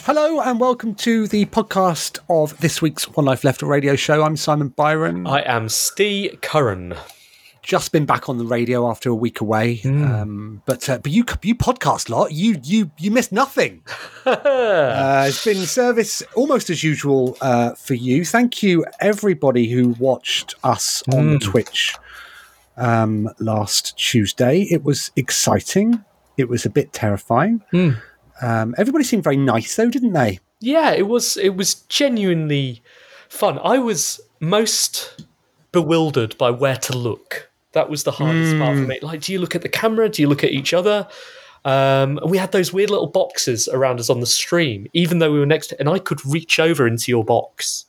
Hello and welcome to the podcast of this week's One Life Left radio show. I'm Simon Byron. I am Steve Curran. Just been back on the radio after a week away, Hmm. um, but uh, but you you podcast lot. You you you missed nothing. uh, it's been service almost as usual uh, for you. Thank you everybody who watched us on Hmm. Twitch um, last Tuesday. It was exciting. It was a bit terrifying. Hmm. Um, everybody seemed very nice though, didn't they? Yeah, it was it was genuinely fun. I was most bewildered by where to look. That was the hardest part for me. Like, do you look at the camera? Do you look at each other? Um, and we had those weird little boxes around us on the stream, even though we were next to, and I could reach over into your box.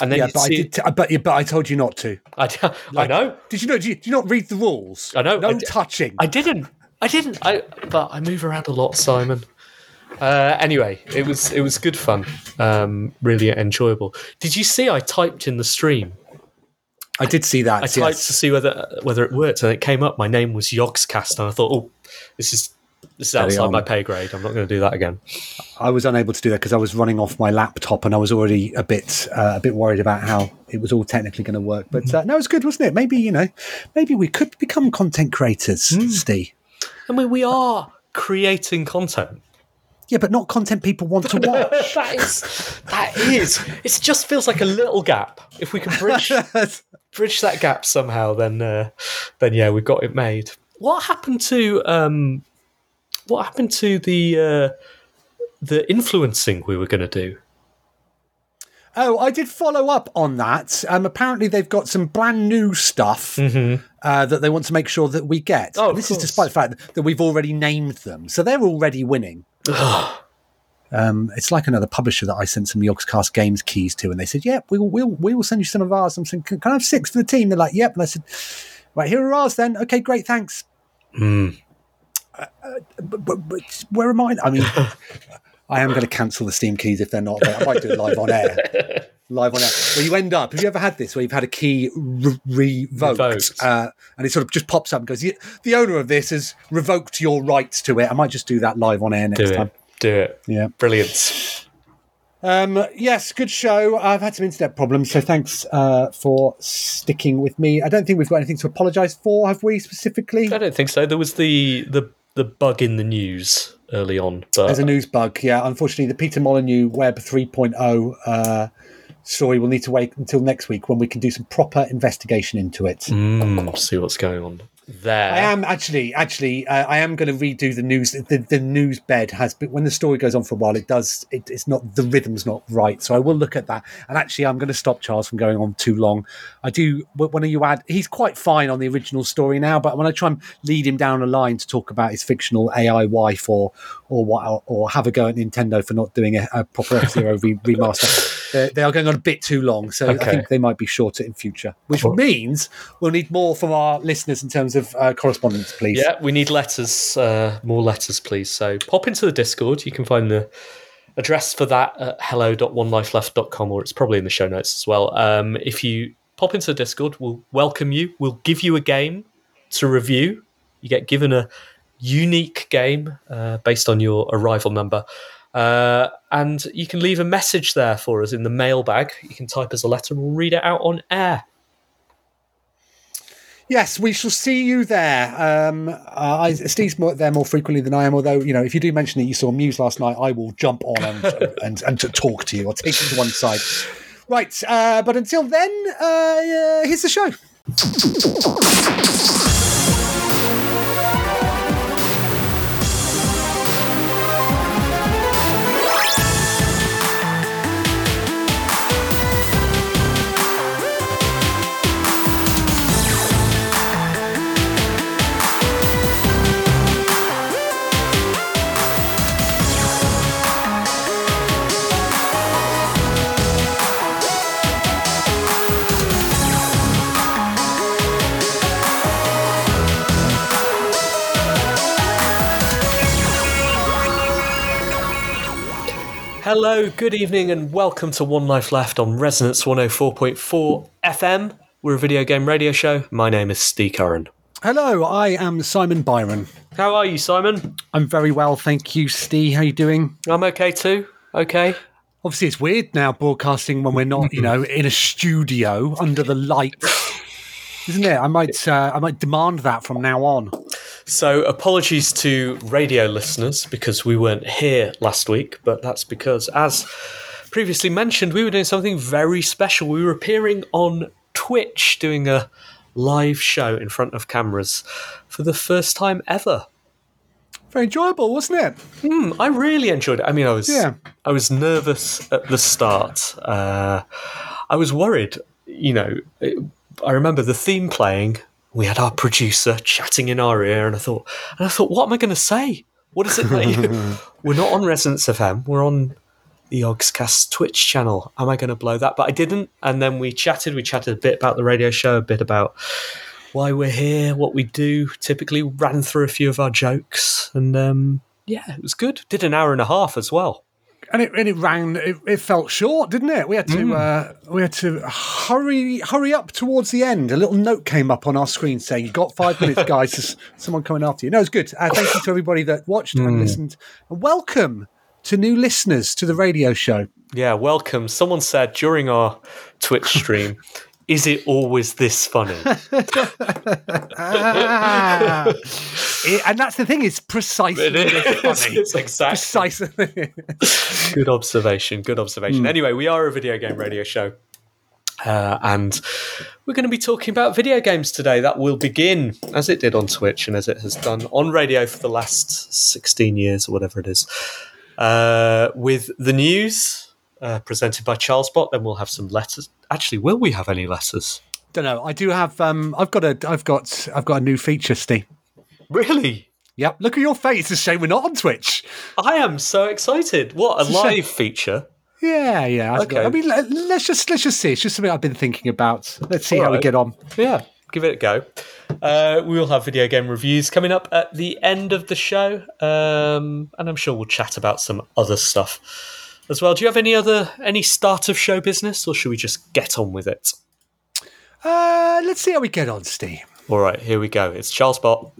And then yeah, but I did. T- but, but I told you not to. I, I know. Did you know? Did you, did you not read the rules? I know. No I touching. I didn't. I didn't. I but I move around a lot, Simon. Uh, anyway, it was it was good fun. Um, really enjoyable. Did you see? I typed in the stream. I did see that. I typed yes. to see whether whether it worked, and it came up. My name was Yogscast, and I thought, oh, this is this is outside my pay grade. I'm not going to do that again. I was unable to do that because I was running off my laptop and I was already a bit uh, a bit worried about how it was all technically going to work. But uh, no, it was good, wasn't it? Maybe you know, maybe we could become content creators, Steve. I mean, we are creating content. Yeah, but not content people want to watch. that is that is. It just feels like a little gap. If we can bridge bridge that gap somehow, then uh, then yeah, we've got it made. What happened to um, what happened to the uh, the influencing we were going to do? Oh, I did follow up on that. Um, apparently, they've got some brand new stuff uh, that they want to make sure that we get. Mm-hmm. Oh, this is despite the fact that we've already named them, so they're already winning. um, it's like another publisher that I sent some Yogscast Games keys to, and they said, "Yep, we will, we'll, we will send you some of ours." I'm saying, "Can, I have six for the team?" They're like, "Yep," and I said, "Right, here are ours then. Okay, great, thanks." Hmm. Uh, but, but, but where am I? I mean. I am going to cancel the Steam keys if they're not. I might do it live on air. Live on air. Where you end up. Have you ever had this where you've had a key re- revoked, Revoked. Uh, and it sort of just pops up and goes, "The- "The owner of this has revoked your rights to it." I might just do that live on air next Do time. do it. Yeah. Brilliant. Um, yes, good show. I've had some internet problems, so thanks uh, for sticking with me. I don't think we've got anything to apologise for, have we specifically? I don't think so. There was the the the bug in the news early on, but There's a news bug. Yeah, unfortunately, the Peter Molyneux Web 3.0 uh, story will need to wait until next week when we can do some proper investigation into it. Mm, see what's going on there. I am actually, actually, uh, I am going to redo the news. The, the news bed has but when the story goes on for a while. It does. It, it's not the rhythm's not right, so I will look at that. And actually, I'm going to stop Charles from going on too long. I do. When you add, he's quite fine on the original story now, but when I try and lead him down a line to talk about his fictional AI wife or or what or have a go at Nintendo for not doing a, a proper F Zero re- remaster, they, they are going on a bit too long. So I think they might be shorter in future, which means we'll need more from our listeners in terms of uh, correspondence, please. Yeah, we need letters, uh, more letters, please. So pop into the Discord. You can find the address for that at hello.onelifeleft.com, or it's probably in the show notes as well. Um, if you pop into the Discord, we'll welcome you. We'll give you a game to review. You get given a unique game uh, based on your arrival number. Uh, and you can leave a message there for us in the mailbag. You can type us a letter and we'll read it out on air. Yes, we shall see you there. Um, uh, I, Steve's more, there more frequently than I am. Although you know, if you do mention that you saw Muse last night, I will jump on and and, and to talk to you. I'll take you to one side. Right, uh, but until then, uh, uh, here's the show. Hello, good evening, and welcome to One Life Left on Resonance 104.4 FM. We're a video game radio show. My name is Steve Curran. Hello, I am Simon Byron. How are you, Simon? I'm very well, thank you, Steve. How are you doing? I'm okay too. Okay. Obviously, it's weird now broadcasting when we're not, you know, in a studio under the lights, isn't it? I might, uh, I might demand that from now on. So, apologies to radio listeners because we weren't here last week, but that's because, as previously mentioned, we were doing something very special. We were appearing on Twitch doing a live show in front of cameras for the first time ever. Very enjoyable, wasn't it? Hmm, I really enjoyed it. I mean, I was Yeah. I was nervous at the start. Uh, I was worried. You know, it, I remember the theme playing. We had our producer chatting in our ear, and I thought, and I thought, what am I going to say? What is it? That you, we're not on Resonance FM. We're on the Yogscast Twitch channel. Am I going to blow that? But I didn't. And then we chatted. We chatted a bit about the radio show, a bit about why we're here, what we do. Typically, ran through a few of our jokes, and um, yeah, it was good. Did an hour and a half as well. And it and it ran. It, it felt short, didn't it? We had to uh, we had to hurry hurry up towards the end. A little note came up on our screen saying, "You got five minutes, guys. There's someone coming after you." No, it's good. Uh, thank you to everybody that watched and listened. And welcome to new listeners to the radio show. Yeah, welcome. Someone said during our Twitch stream, "Is it always this funny?" Ah. It- and that's the thing. It's precisely It is. funny. It's exactly. Precisely. Good observation. Good observation. Anyway, we are a video game radio show. Uh, and we're going to be talking about video games today. That will begin as it did on Twitch and as it has done on radio for the last 16 years or whatever it is, uh, with the news uh, presented by Charles Bot. Then we'll have some letters. Actually, will we have any letters? Don't know. I do have. Um, I've got a. I've got. I've got a new feature, Steve. Really? Yep. Look at your face. It's a shame we're not on Twitch. I am so excited. What a It's a shame. live feature. Yeah, yeah. I've got- Okay. I mean, let, let's just let's just see. It's just something I've been thinking about. Let's see how we get on. Yeah, give it a go. Uh, we will have video game reviews coming up at the end of the show, um, and I'm sure we'll chat about some other stuff as well. Do you have any other any start of show business, or should we just get on with it? Uh, let's see how we get on, Steve. All right, here we go. It's Charles Bot.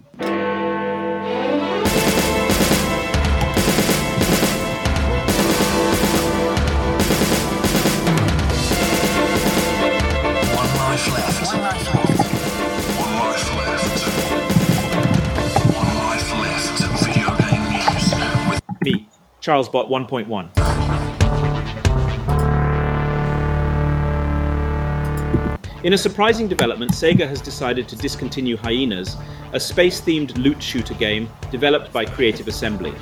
Charles Bot 1.1. In a surprising development, Sega has decided to discontinue Hyenas, a space themed loot shooter game developed by Creative Assembly.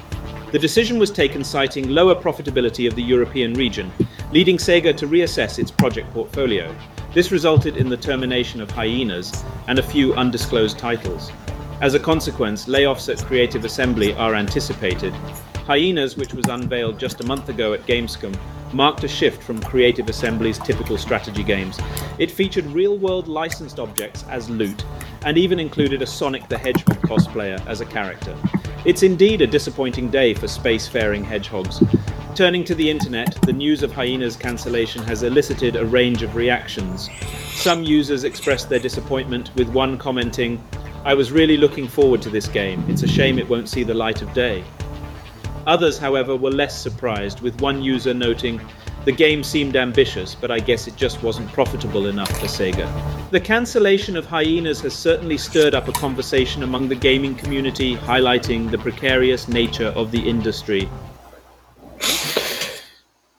The decision was taken citing lower profitability of the European region, leading Sega to reassess its project portfolio. This resulted in the termination of Hyenas and a few undisclosed titles. As a consequence, layoffs at Creative Assembly are anticipated. Hyenas, which was unveiled just a month ago at Gamescom, marked a shift from Creative Assembly's typical strategy games. It featured real world licensed objects as loot, and even included a Sonic the Hedgehog cosplayer as a character. It's indeed a disappointing day for spacefaring hedgehogs. Turning to the internet, the news of Hyena's cancellation has elicited a range of reactions. Some users expressed their disappointment, with one commenting, I was really looking forward to this game. It's a shame it won't see the light of day. Others, however, were less surprised, with one user noting, The game seemed ambitious, but I guess it just wasn't profitable enough for Sega. The cancellation of Hyenas has certainly stirred up a conversation among the gaming community, highlighting the precarious nature of the industry.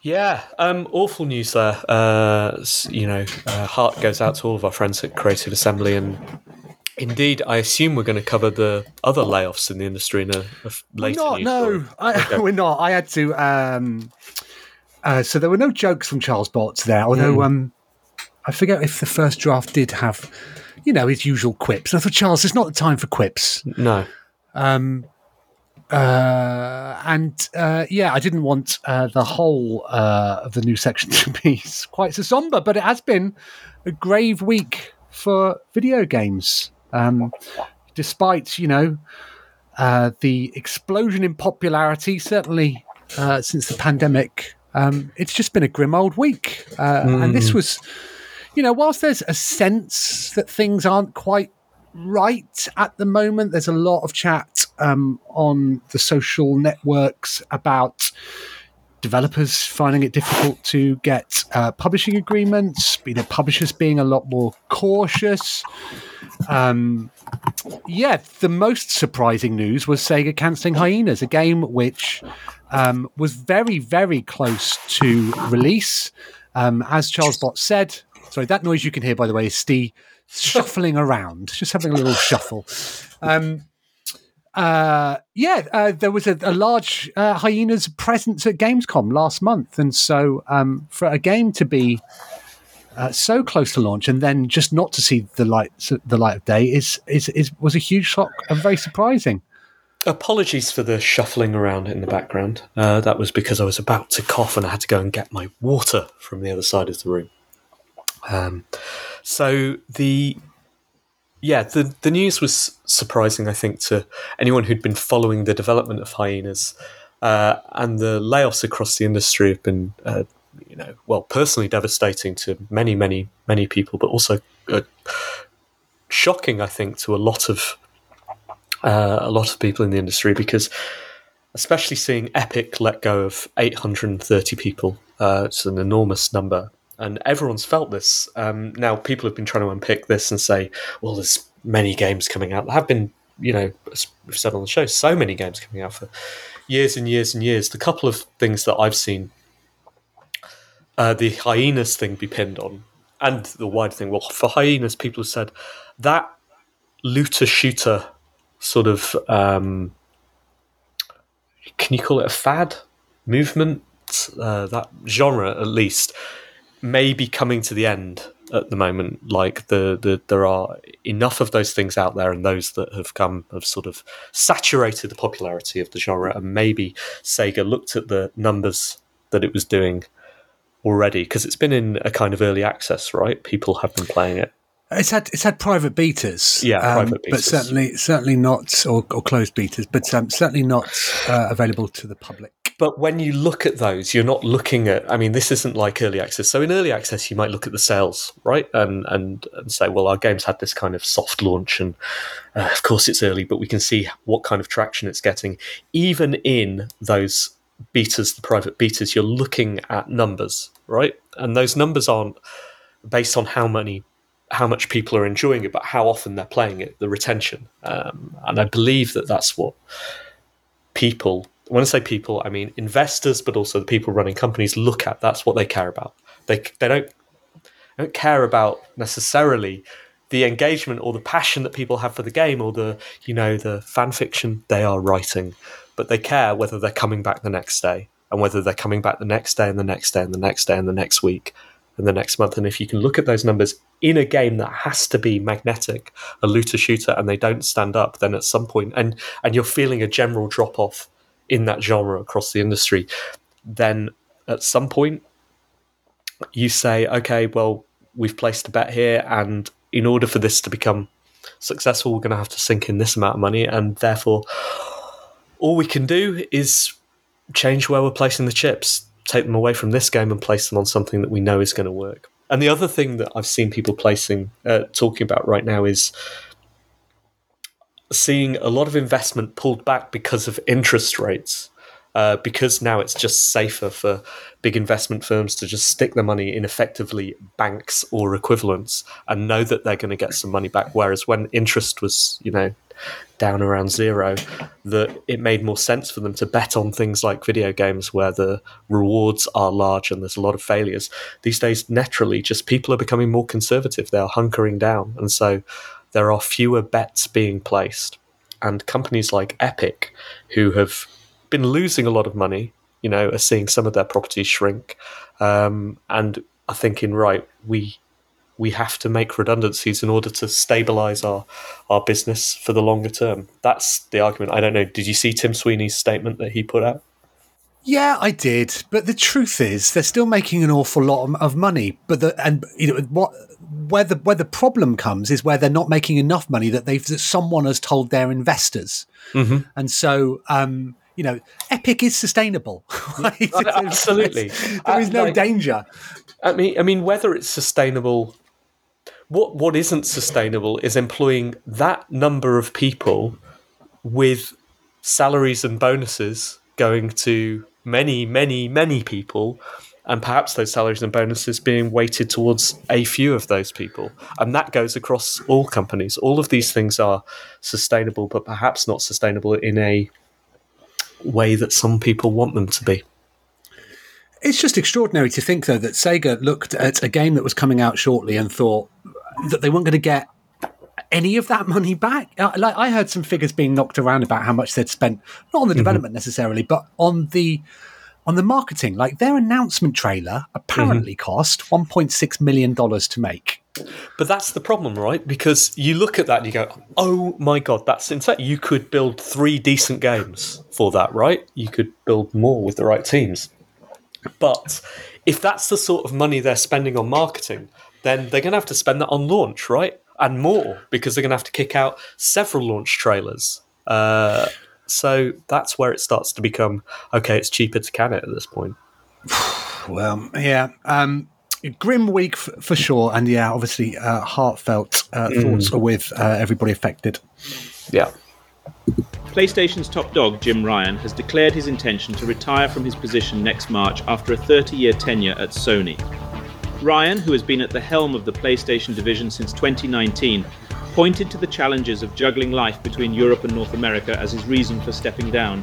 Yeah, um, awful news there. Uh, you know, uh, heart goes out to all of our friends at Creative Assembly, and indeed, I assume we're going to cover the other layoffs in the industry in a, a later. not, no. I, Okay. we're not. I had to. Um, uh, so there were no jokes from Charles Botts there, although Hmm. um, I forget if the first draft did have, you know, his usual quips. And I thought, Charles, it's not the time for quips. No, Um, uh, and uh, yeah, I didn't want uh, the whole uh, of the new section to be quite so somber, but it has been a grave week for video games. Um, despite you know uh, the explosion in popularity, certainly uh, since the pandemic, um, it's just been a grim old week. Uh, And this was, you know, whilst there's a sense that things aren't quite right at the moment. There's a lot of chat um, on the social networks about developers finding it difficult to get uh, publishing agreements, you know, publishers being a lot more cautious. Um, yeah, the most surprising news was Sega cancelling Hyenas, a game which um, was very, very close to release. Um, as Charles Bot said, sorry, that noise you can hear, by the way, is Steve shuffling around, just having a little shuffle. Um, uh, yeah, uh, there was a, a large uh, hyenas presence at Gamescom last month, and so um, for a game to be uh, so close to launch and then just not to see the light the light of day is is, is was a huge shock and very surprising. apologies for the shuffling around in the background. Uh, that was because I was about to cough and I had to go and get my water from the other side of the room. Um, so the yeah, the the news was surprising. I think to anyone who'd been following the development of hyenas, uh, and the layoffs across the industry have been, uh, you know, well, personally devastating to many, many, many people, but also uh, shocking. I think to a lot of uh, a lot of people in the industry because, especially seeing Epic let go of 830 people, uh, it's an enormous number and everyone's felt this. Um, now, people have been trying to unpick this and say, well, there's many games coming out. There have been, you know, we've said on the show, so many games coming out for years and years and years. The couple of things that I've seen uh, the hyenas thing be pinned on, and the wide thing. Well, for hyenas, people have said that looter shooter sort of um, can you call it a fad movement? Uh, that genre, at least, may be coming to the end at the moment. Like the, the there are enough of those things out there, and those that have come have sort of saturated the popularity of the genre. And maybe Sega looked at the numbers that it was doing already because it's been in a kind of early access, right? People have been playing it. It's had it's had private betas, Yeah, um, private but certainly certainly not or, or closed betas, but um, certainly not uh, available to the public. But when you look at those, you're not looking at. I mean, this isn't like early access. So in early access, you might look at the sales, right, and and and say, well, our game's had this kind of soft launch, and uh, of course it's early, but we can see what kind of traction it's getting. Even in those betas, the private betas, you're looking at numbers, right, and those numbers aren't based on how many how much people are enjoying it, but how often they're playing it, the retention. Um, and I believe that that's what people, when I say people, I mean investors, but also the people running companies look at. That's what they care about. They, they don't, they don't care about necessarily the engagement or the passion that people have for the game or the, you know, the fan fiction they are writing, but they care whether they're coming back the next day and whether they're coming back the next day and the next day and the next day and the next week and the next month. And if you can look at those numbers in a game that has to be magnetic, a looter shooter, and they don't stand up, then at some point, and and you're feeling a general drop off in that genre across the industry, then at some point you say, okay, well, we've placed a bet here, and in order for this to become successful, we're going to have to sink in this amount of money, and therefore, all we can do is change where we're placing the chips, take them away from this game and place them on something that we know is going to work. And the other thing that I've seen people placing, uh, talking about right now is seeing a lot of investment pulled back because of interest rates. uh, because now it's just safer for big investment firms to just stick their money in effectively banks or equivalents and know that they're going to get some money back. Whereas when interest was, you know, down around zero, that it made more sense for them to bet on things like video games where the rewards are large and there's a lot of failures. These days, naturally, just people are becoming more conservative. They are hunkering down. And so there are fewer bets being placed. And companies like Epic, who have been losing a lot of money, you know, are seeing some of their properties shrink, um, and are thinking, right, we we have to make redundancies in order to stabilize our our business for the longer term. That's the argument. I don't know. Did you see Tim Sweeney's statement that he put out? Yeah, I did. But the truth is, they're still making an awful lot of- money. But the and you know what where the where the problem comes is where they're not making enough money that they've that someone has told their investors, Mhm. and so um, you know, Epic is sustainable. Absolutely. there is no like- danger. I mean, I mean, whether it's sustainable, what what isn't sustainable is employing that number of people with salaries and bonuses going to many, many, many people, and perhaps those salaries and bonuses being weighted towards a few of those people, and that goes across all companies. All of these things are sustainable, but perhaps not sustainable in a way that some people want them to be. It's just extraordinary to think, though, that Sega looked at a game that was coming out shortly and thought that they weren't going to get any of that money back. Uh, Like I heard some figures being knocked around about how much they'd spent, not on the development necessarily, but on the on the marketing. Like their announcement trailer apparently cost 1.6 million dollars to make. But that's the problem, right? Because you look at that and you go, "Oh my god, that's insane!" You could build three decent games for that, right? You could build more with the right teams. But if that's the sort of money they're spending on marketing, then they're going to have to spend that on launch, right? And more because they're going to have to kick out several launch trailers. Uh, so that's where it starts to become okay. It's cheaper to can it at this point. Well, yeah. Um, grim week f- for sure, and yeah, obviously uh, heartfelt uh, thoughts with uh, everybody affected. Yeah. PlayStation's top dog, Jim Ryan, has declared his intention to retire from his position next March after a 30 year tenure at Sony. Ryan, who has been at the helm of the PlayStation division since 2019, pointed to the challenges of juggling life between Europe and North America as his reason for stepping down.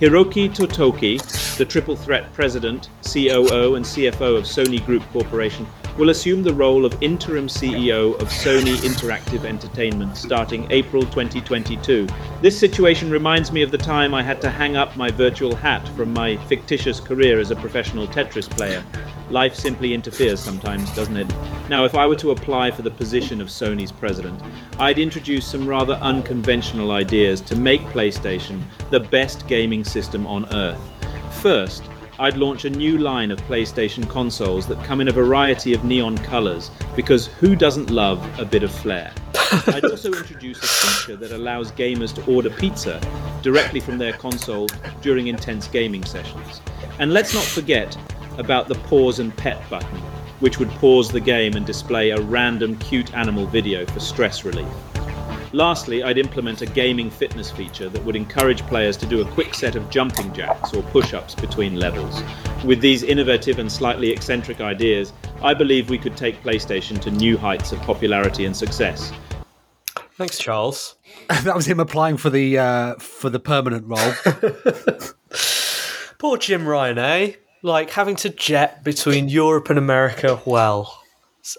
Hiroki Totoki, the triple threat president, COO, and CFO of Sony Group Corporation, will assume the role of interim CEO of Sony Interactive Entertainment starting April 2022. This situation reminds me of the time I had to hang up my virtual hat from my fictitious career as a professional Tetris player. Life simply interferes sometimes, doesn't it? Now, if I were to apply for the position of Sony's president, I'd introduce some rather unconventional ideas to make PlayStation the best gaming system on earth. First, I'd launch a new line of PlayStation consoles that come in a variety of neon colours, because who doesn't love a bit of flair? I'd also introduce a feature that allows gamers to order pizza directly from their console during intense gaming sessions. And let's not forget about the pause and pet button, which would pause the game and display a random cute animal video for stress relief. Lastly, I'd implement a gaming fitness feature that would encourage players to do a quick set of jumping jacks or push ups between levels. With these innovative and slightly eccentric ideas, I believe we could take PlayStation to new heights of popularity and success. Thanks, Charles. that was him applying for the uh, for the permanent role. Poor Jim Ryan, eh? Like having to jet between Europe and America. Well,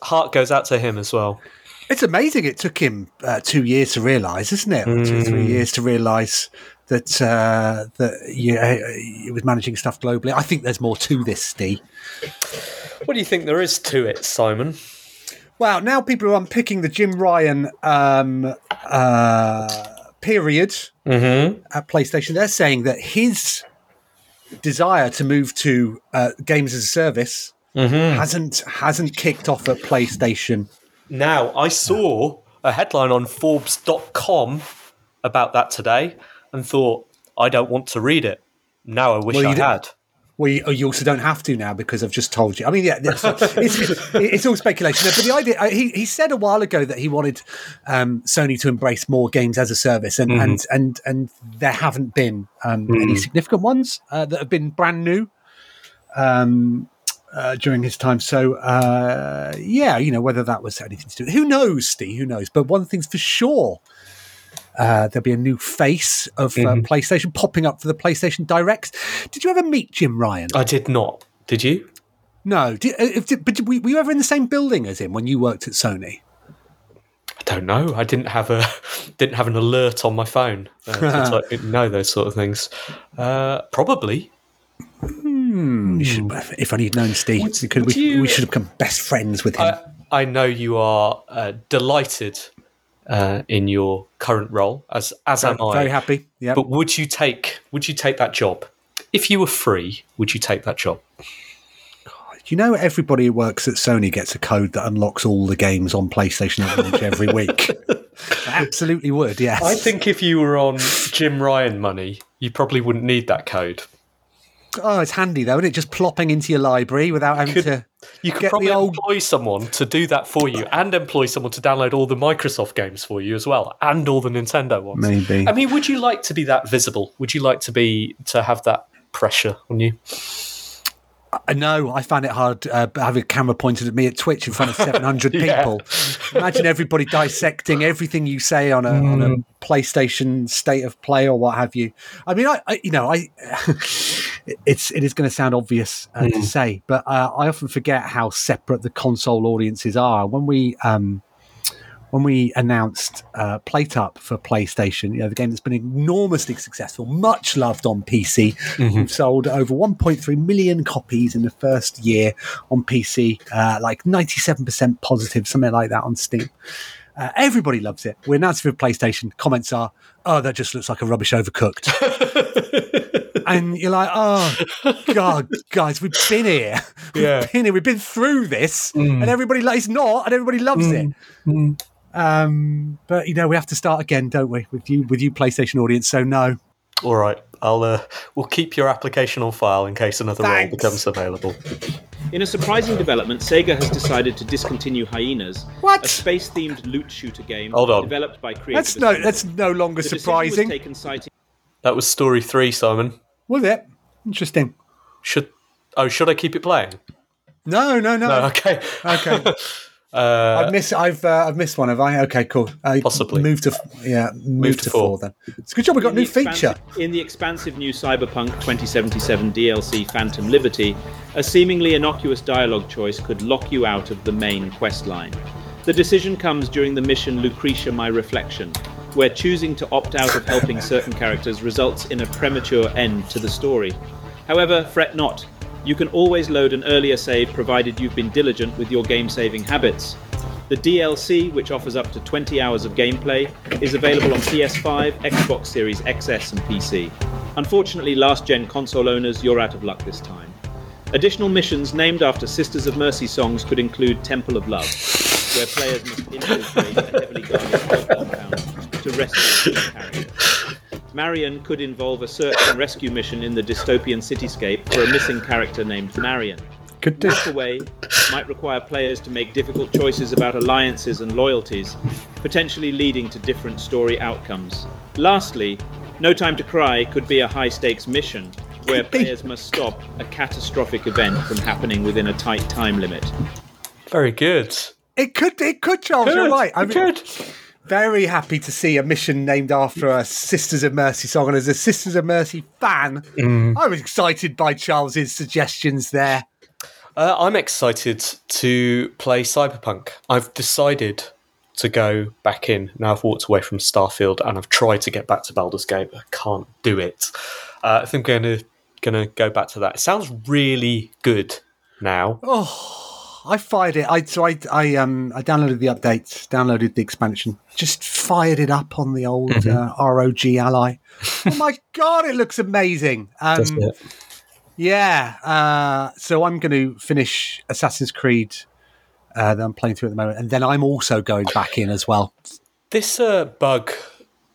heart goes out to him as well. It's amazing. It took him uh, two years to realise, isn't it? Or Two three years to realise that uh, that yeah, he was managing stuff globally. I think there's more to this, Steve. What do you think there is to it, Simon? Well, now people are unpicking the Jim Ryan um, uh, period Mm-hmm. at PlayStation. They're saying that his desire to move to uh, games as a service hasn't hasn't kicked off at PlayStation. Now, I saw a headline on Forbes.com about that today and thought, I don't want to read it. Now I wish Well, I had. Well, you, oh, you also don't have to now because I've just told you. I mean, yeah, it's, it's, it's all speculation. But the idea, uh, he, he said a while ago that he wanted um, Sony to embrace more games as a service, and and, and and there haven't been um, any significant ones uh, that have been brand new um, uh, during his time. So uh, yeah, you know whether that was anything to do. Who knows, Steve? Who knows? But one thing's for sure. Uh, there'll be a new face of uh, PlayStation popping up for the PlayStation Direct. Did you ever meet Jim Ryan? I did not. Did you? No, did, uh, if, did, but did, were you ever in the same building as him when you worked at Sony? I don't know. I didn't have a didn't have an alert on my phone. Uh, to like, didn't know those sort of things. Uh, probably. You should, if only you'd known Steve, because would we, you- we should have become best friends with him. I, I know you are uh, delighted uh, in your current role, as as am I. Very happy. Yeah. But would you take would you take that job if you were free? Would you take that job? you know, everybody who works at Sony gets a code that unlocks all the games on PlayStation at launch every week. I absolutely would. Yes. I think if you were on Jim Ryan money, you probably wouldn't need that code. Oh, it's handy though, isn't it? Just plopping into your library without having Could- to. You could Get probably the old- employ someone to do that for you, and employ someone to download all the Microsoft games for you as well, and all the Nintendo ones. Maybe. I mean, would you like to be that visible? Would you like to be to have that pressure on you? I know. I found it hard uh, having a camera pointed at me at Twitch in front of 700 Yeah. people. Imagine everybody dissecting everything you say on a, on Mm. a PlayStation state of play or what have you. I mean, I, I you know, I it's it is going to sound obvious uh, Mm. to say, but uh, I often forget how separate the console audiences are. When we um, when we announced uh, PlateUp for PlayStation, you know, the game that's been enormously successful, much loved on PC. We've sold over 1.3 million copies in the first year on PC, uh, like 97% positive, something like that on Steam. Uh, everybody loves it. We announced it for PlayStation. Comments are, oh, that just looks like a rubbish overcooked. and you're like, oh, God, guys, we've been here. We've Yeah. been here. We've been through this. And everybody, likes not, and everybody loves it. Um, but you know, we have to start again, don't we? With you, with you, PlayStation audience. So no, All right, I'll uh, we'll keep your application on file in case another Thanks. role becomes available. In a surprising development, Sega has decided to discontinue Hyenas, What? a space-themed loot shooter game Hold on. developed by Creative that's no, that's no longer The decision surprising. Was taken citing That was story three, Simon. Was it? Interesting. Should oh should I keep it playing? No, no, no. No, okay. Okay. Uh, I've missed. I've uh, I've missed one. Have I? Okay, cool. I Possibly. Move to yeah. Move, to to, four. four. then. It's a good job we got a new feature. In the expansive new Cyberpunk 2077 DLC Phantom Liberty, a seemingly innocuous dialogue choice could lock you out of the main quest line. The decision comes during the mission Lucretia My Reflection, where choosing to opt out of helping certain characters results in a premature end to the story. However, fret not. You can always load an earlier save provided you've been diligent with your game saving habits. The DLC, which offers up to 20 hours of gameplay, is available on PS5, Xbox Series XS, and PC. Unfortunately, last gen console owners, you're out of luck this time. Additional missions named after Sisters of Mercy songs could include Temple of Love, where players must infiltrate a heavily guarded compound to rescue a character. Marion could involve a search and rescue mission in the dystopian cityscape for a missing character named Marion. Could do. Walk away might require players to make difficult choices about alliances and loyalties, potentially leading to different story outcomes. Lastly, No Time to Cry could be a high stakes mission where players must stop a catastrophic event from happening within a tight time limit. very good. It could. It could, Charles. You're Good, right. I'm good. Very happy to see a mission named after a Sisters of Mercy song. And as a Sisters of Mercy fan, Mm. I was excited by Charles's suggestions there. Uh, I'm excited to play Cyberpunk. I've decided to go back in. Now I've walked away from Starfield and I've tried to get back to Baldur's Gate. I can't do it. Uh, I think I'm going to going to go back to that. It sounds really good now. I fired it. I so I I um I downloaded the updates, downloaded the expansion, just fired it up on the old Mm-hmm. uh, ROG Ally. oh my god, it looks amazing. Um, yeah. Uh, so I'm going to finish Assassin's Creed uh, that I'm playing through at the moment, and then I'm also going back in as well. This uh, bug,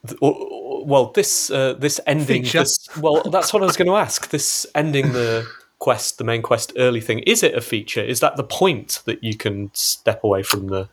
th- or- or- well, this uh, this ending. This, well, that's what I was going to ask. This ending the quest, the main quest early thing, is it a feature? Is that the point that you can step away from the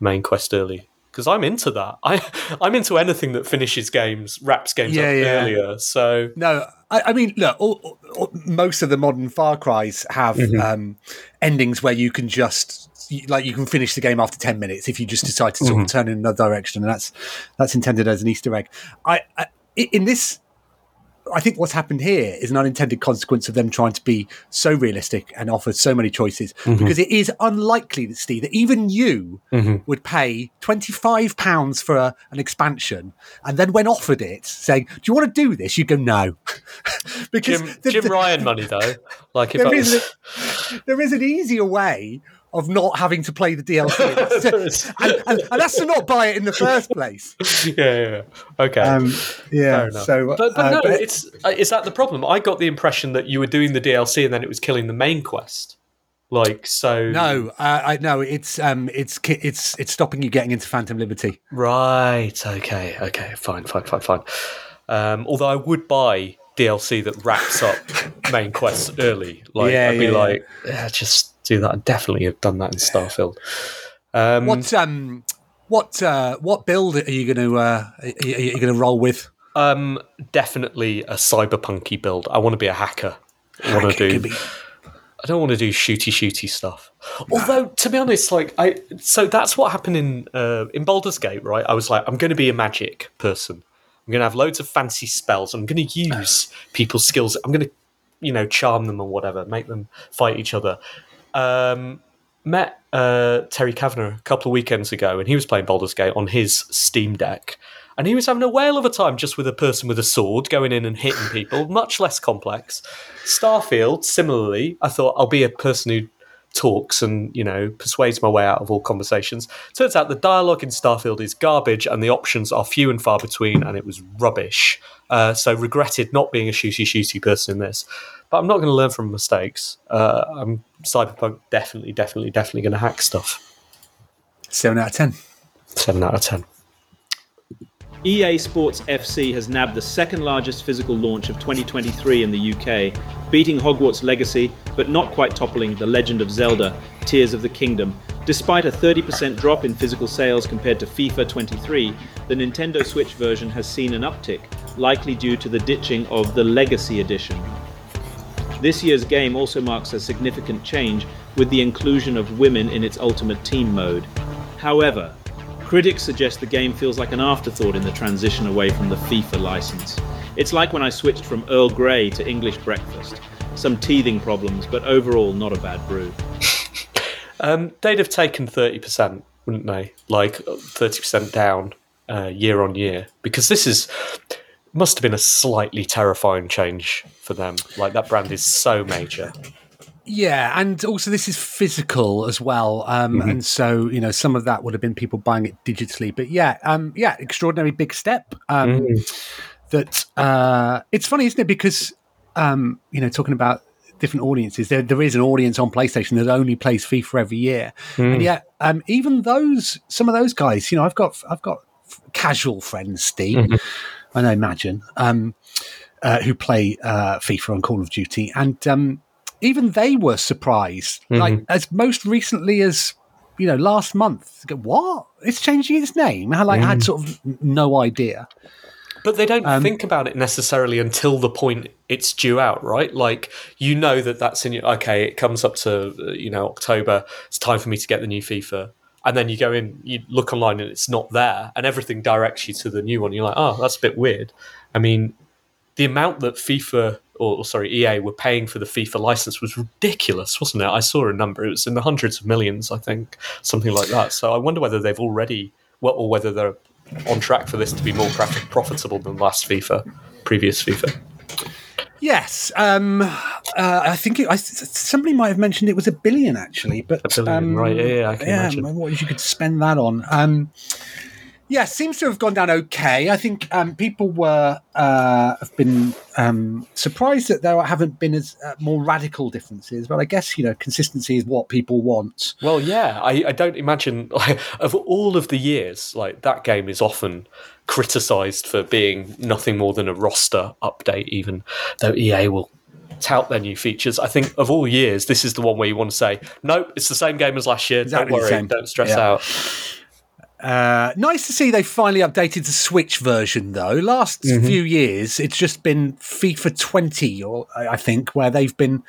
main quest early? Because I'm into that. I I'm into anything that finishes games, wraps games Yeah, up yeah. earlier. So No, I, I mean, look, all, all- most of the modern Far Cries have Mm-hmm. um, endings where you can just like you can finish the game after ten minutes if you just decide to sort Mm-hmm. of turn in another direction, and that's that's intended as an Easter egg. I, I in this. I think what's happened here is an unintended consequence of them trying to be so realistic and offer so many choices Mm-hmm. because it is unlikely that Steve that even you would pay twenty five pounds for a, an expansion and then when offered it saying, "Do you want to do this?" You go, "No," because Jim, the- Jim the- Ryan money though, like if I there was, is, a, there is an easier way of not having to play the DLC, and, and, and that's to not buy it in the first place. yeah, yeah, yeah. okay. Um, yeah, Fair enough. so but, but uh, no, but- it's uh, is that the problem? I got the impression that you were doing the DLC and then it was killing the main quest. Like so. no, uh, I no, it's um, it's it's it's stopping you getting into Phantom Liberty. Right. Okay. Okay. Fine. Fine. Fine. Fine. Um, although I would buy DLC that wraps up main quests early. Like Yeah, I'd be yeah, yeah. like, yeah, just do that. I'd definitely have done that in Starfield. Um, What um, what uh, what build are you going to uh, are you, you going to roll with? Um, definitely a cyberpunky build. I want to be a hacker. I want to do. be- I don't want to do shooty shooty stuff. Although, to be honest, like I, so that's what happened in uh, in Baldur's Gate, right? I was like, I'm going to be a magic person. I'm going to have loads of fancy spells. I'm going to use people's skills. I'm going to, you know, charm them or whatever, make them fight each other. Um, met uh, Terry Cavanagh a couple of weekends ago, and he was playing Baldur's Gate on his Steam Deck, and he was having a whale of a time just with a person with a sword going in and hitting people. much less complex. Starfield, similarly, I thought I'll be a person who talks and you know persuades my way out of all conversations. Turns out the dialogue in Starfield is garbage, and the options are few and far between, and it was rubbish. Uh, so regretted not being a shooty shooty person in this. But I'm not going to learn from mistakes. Uh, I'm Cyberpunk definitely, definitely, definitely going to hack stuff. Seven out of ten. Seven out of ten. EA Sports FC has nabbed the second largest physical launch of 2023 in the UK, beating Hogwarts Legacy, but not quite toppling The Legend of Zelda Tears of the Kingdom. Despite a 30% drop in physical sales compared to FIFA 23, the Nintendo Switch version has seen an uptick, likely due to the ditching of the Legacy Edition. This year's game also marks a significant change with the inclusion of women in its Ultimate Team mode. However, critics suggest the game feels like an afterthought in the transition away from the FIFA license. It's like when I switched from Earl Grey to English breakfast. Some teething problems, but overall not a bad brew. Um, they'd have taken thirty percent, wouldn't they? Like thirty percent down uh, year on year, because this is must have been a slightly terrifying change for them. Like that brand is so major. Yeah, and also this is physical as well, um, and so you know some of that would have been people buying it digitally. But yeah, um, yeah, extraordinary big step. Um, That uh, it's funny, isn't it? Because um, you know, talking about different audiences, there there is an audience on PlayStation that only plays FIFA every year, and yet um, even those some of those guys, you know, I've got I've got casual friends, Steve, and I imagine. Um, uh, who play uh, FIFA and Call of Duty, and um, even they were surprised. Mm-hmm. Like as most recently as you know last month. Go, What? It's changing its name? I like I had mm. sort of no idea. But they don't um, think about it necessarily until the point it's due out, right? Like you know that that's in your okay. It comes up to uh, you know October. It's time for me to get the new FIFA, and then you go in, you look online, and it's not there, and everything directs you to the new one. You're like, oh, that's a bit weird. I mean, the amount that FIFA or, or sorry EA were paying for the FIFA license was ridiculous, wasn't it? I saw a number; it was in the hundreds of millions, I think, something like that. So I wonder whether they've already, well, or whether they're on track for this to be more prof- profitable than last FIFA, previous FIFA. Yes, um, uh, I think it, I, somebody might have mentioned it was a billion actually, but A billion, um, right, yeah, yeah, I can imagine. What you could spend that on? Um, yeah, seems to have gone down okay. I think um, people were uh, have been um, surprised that there haven't been as uh, more radical differences, but I guess you know consistency is what people want. Well, yeah, I, I don't imagine like, of all of the years, like that game is often criticised for being nothing more than a roster update, even though EA will tout their new features. I think of all years, this is the one where you want to say, nope, it's the same game as last year. Exactly don't worry, don't stress Yeah. out. Uh, nice to see they finally updated the Switch version, though. Last Mm-hmm. few years, it's just been FIFA 20, or I think, where they've been.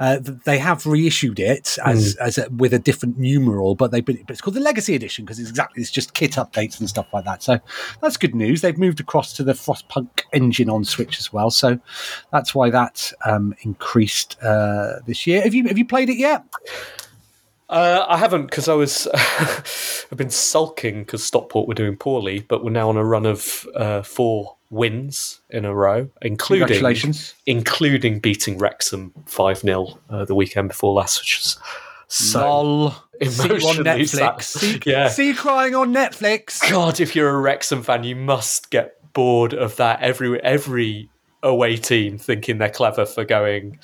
Uh, they have reissued it Mm. as as a, with a different numeral, but they've been. But it's called the Legacy Edition because it's exactly it's just kit updates and stuff like that. So that's good news. They've moved across to the Frostpunk engine on Switch as well, so that's why that um, increased uh, this year. Have you have you played it yet? Uh, I haven't because I was I've been sulking because Stockport were doing poorly, but we're now on a run of uh, four wins in a row, including Congratulations. including beating Wrexham five 0 uh, the weekend before last, which is so Lol. See on Netflix. See, Yeah. see crying on Netflix. God, if you're a Wrexham fan, you must get bored of that every every away team thinking they're clever for going,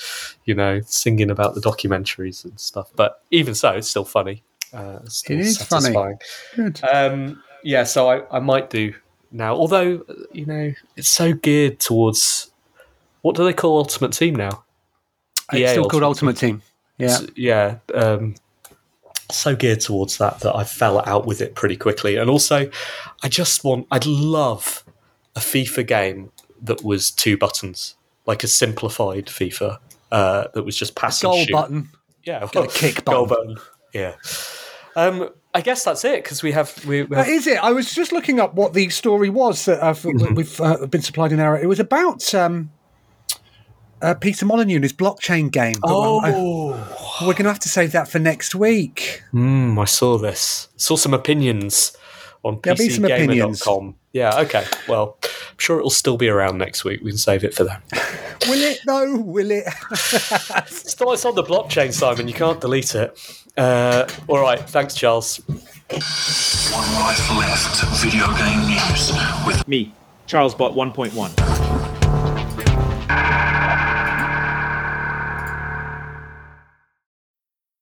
you know, singing about the documentaries and stuff. But even so, it's still funny. Uh, it's still It is funny. Good. Um, yeah, so I, I might do now. Although, you know, it's so geared towards what do they call Ultimate Team now? It's EA still called Ultimate Team. Yeah. S- yeah. Um, so geared towards that that I fell out with it pretty quickly. And also, I just want, I'd love a FIFA game that was two buttons, like a simplified FIFA uh, that was just pass and Goal shoot. button. Yeah, Got a kick goal button. button. Yeah. Um, I guess that's it because we have we, we Uh, is it? I was just looking up what the story was that uh, Mm-hmm. we've uh, been supplied in our. It was about um, uh, Peter Molyneux and his blockchain game. But I- Oh, we're going to have to save that for next week. mm, I saw this. Saw some opinions on There'll be some opinions. PCGamer.com. Yeah, okay. Well, I'm sure it'll still be around next week. We can save it for then. Will it though? Will it? It's not- it's on the blockchain, Simon. You can't delete it. Uh, all right. Thanks, Charles. One life left. Video game news with Me, CharlesBot 1.1.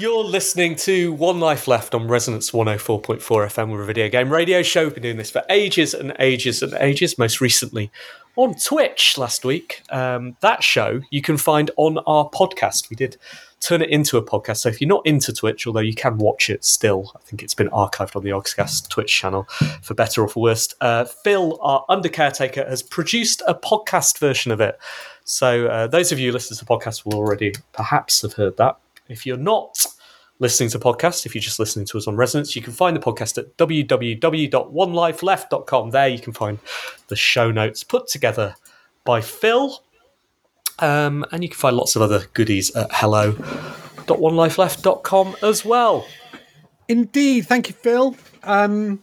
You're listening to One Life Left on Resonance 104.4 FM. We're a video game radio show. We've been doing this for ages and ages and ages. Most recently on Twitch last week. Um, that show you can find on our podcast. We did turn it into a podcast. So if you're not into Twitch, although you can watch it still, I think it's been archived on the Yogscast Twitch channel for better or for worse. Uh, Phil, our under caretaker, has produced a podcast version of it. So uh, those of you who listen to the podcast will already perhaps have heard that. If you're not listening to podcasts, if you're just listening to us on Resonance, you can find the podcast at www.onelifeleft.com. There you can find the show notes put together by Phil. Um, and you can find lots of other goodies at hello.onelifeleft.com as well. Indeed. Thank you, Phil. Um,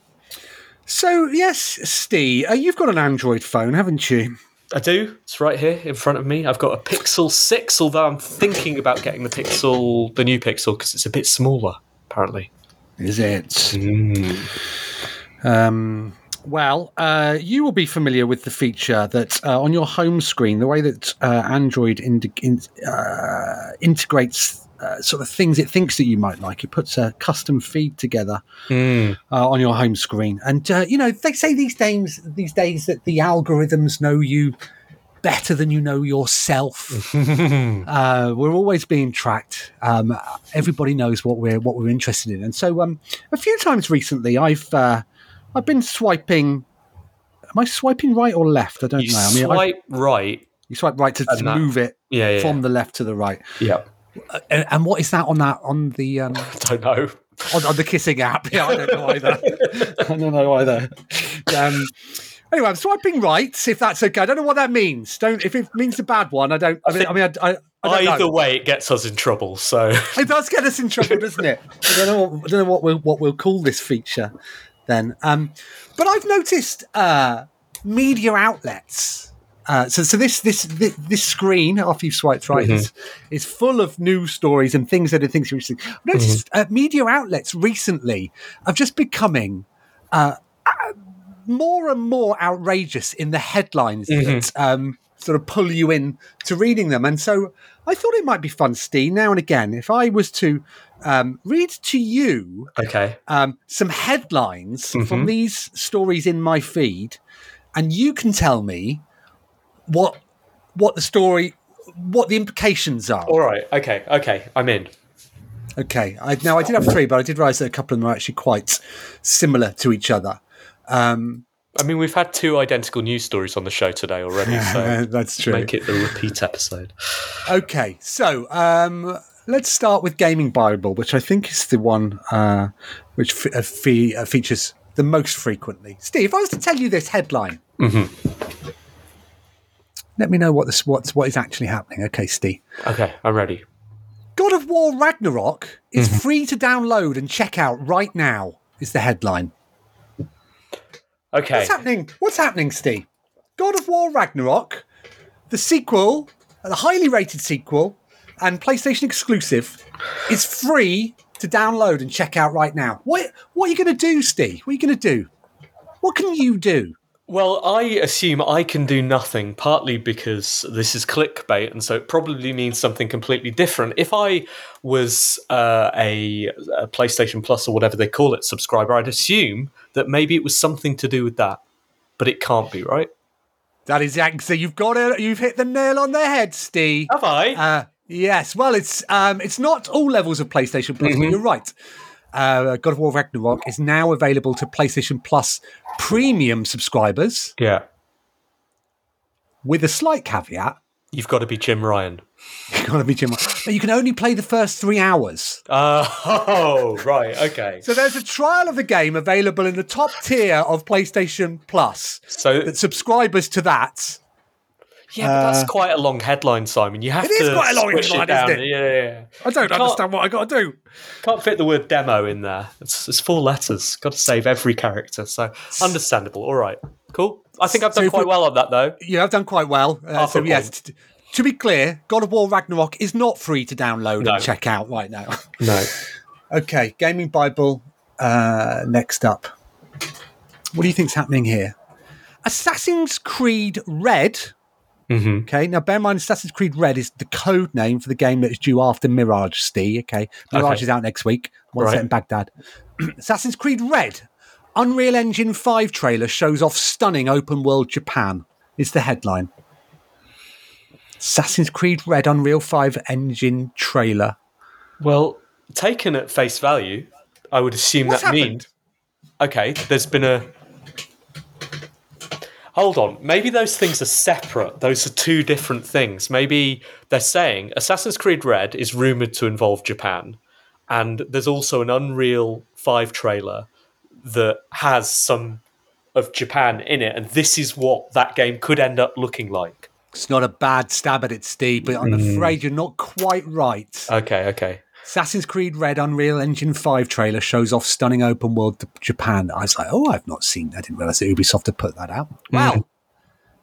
so yes, Steve, uh, you've got an Android phone, haven't you? I do. It's right here in front of me. I've got a Pixel 6, although I'm thinking about getting the Pixel, the new Pixel, because it's a bit smaller, apparently. Is it? Um, well, uh, you will be familiar with the feature that uh, on your home screen, the way that uh, Android in, uh, integrates uh, sort of things it thinks that you might like. It puts a custom feed together uh, on your home screen, and uh, you know they say these days these days that the algorithms know you better than you know yourself. uh, we're always being tracked. Um, everybody knows what we're what we're interested in, and so um, a few times recently, I've uh, I've been swiping. Am I swiping right or left? I don't You know. I mean, swipe right. you swipe right to, to move it Yeah, yeah, from yeah. the left to the right. Yeah. And, and what is that on that on the um, I Don't know. on, on the kissing app? Yeah, I don't know either. I don't know either. Um, anyway, I'm swiping right. If that's okay, I don't know what that means. Don't if it means a bad one. I don't. I, mean, I mean, I, I, I Either know. way, it gets us in trouble. So It does get us in trouble, doesn't it? I don't know. What, I don't know what we'll what we'll call this feature then. Um, but I've noticed uh, media outlets Uh, so, so this, this this this screen after you've swiped right is, is full of news stories and things that are things you're interested. in. I've noticed uh, media outlets recently are just becoming uh, uh, more and more outrageous in the headlines that um, sort of pull you in to reading them. And so I thought it might be fun, Steve, now and again, if I was to um, read to you Okay. um, some headlines Mm-hmm. from these stories in my feed, and you can tell me what what the story, what the implications are. All right. Okay. Okay. I'm in. Okay. I, now I did have three, but I did realise that a couple of them are actually quite similar to each other. Um, I mean, we've had two identical news stories on the show today already, so that's true. make it the repeat episode. Okay, so um, let's start with Gaming Bible, which I think is the one uh, which fe- uh, fe- uh, features the most frequently. Steve, if I was to tell you this headline, let me know what this what's what is actually happening. Okay, Steve. Okay, I'm ready. God of War Ragnarok is mm-hmm. free to download and check out right now. Is the headline? Okay. What's happening? What's happening, Steve? God of War Ragnarok, the sequel, the highly rated sequel, and PlayStation exclusive, is free to download and check out right now. What What are you going to do, Steve? What are you going to do? What can you do? Well, I assume I can do nothing, partly because this is clickbait, and so it probably means something completely different. If I was uh, a, a PlayStation Plus or whatever they call it subscriber, I'd assume that maybe it was something to do with that, but it can't be, right? That is so you've got it. You've hit the nail on the head, Steve. Have I? Uh, yes. Well, it's um, it's not all levels of PlayStation Plus, Mm-hmm. but you're right. Uh, God of War Ragnarok is now available to PlayStation Plus premium subscribers yeah. with a slight caveat. You've got to be Jim Ryan. You've gotta be Jim. But you can only play the first three hours. Uh, oh, right. Okay. So there's a trial of the game available in the top tier of PlayStation Plus. So, That subscribers to that. Yeah, but that's quite a long headline, Simon. You have Uh, It is to quite a long headline, down. isn't it? Yeah, yeah, yeah. I don't understand what I got to do. Can't fit the word demo in there. It's, it's four letters. Got to save every character. So understandable. All right. Cool. I think I've done if quite we- well on that, though. Yeah, I've done quite well. Uh, Half so a yes, t- to be clear, God of War Ragnarok is not free to download No. and check out right now. No. okay, Gaming Bible. Uh, next up, what do you think's happening here? Assassin's Creed Red. Mm-hmm. Okay, now bear in mind, Assassin's Creed Red is the code name for the game that is due after Mirage. Steve. Okay, Mirage Okay. is out next week. One Right. set in Baghdad. Assassin's Creed Red. Unreal Engine 5 trailer shows off stunning open world Japan. Is the headline. Assassin's Creed Red Unreal 5 engine trailer. Well, taken at face value, I would assume What's that happened? means. Okay, there's been a. Hold on. Maybe those things are separate. Those are two different things. Maybe they're saying Assassin's Creed Red is rumored to involve Japan, and there's also an Unreal 5 trailer that has some of Japan in it, and this is what that game could end up looking like. It's not a bad stab at it, Steve, but I'm hmm. afraid you're not quite right. Okay, okay. Assassin's Creed Red Unreal Engine 5 trailer shows off stunning open world to Japan. I was like, oh, I've not seen that. I didn't realize that Ubisoft had put that out. Well,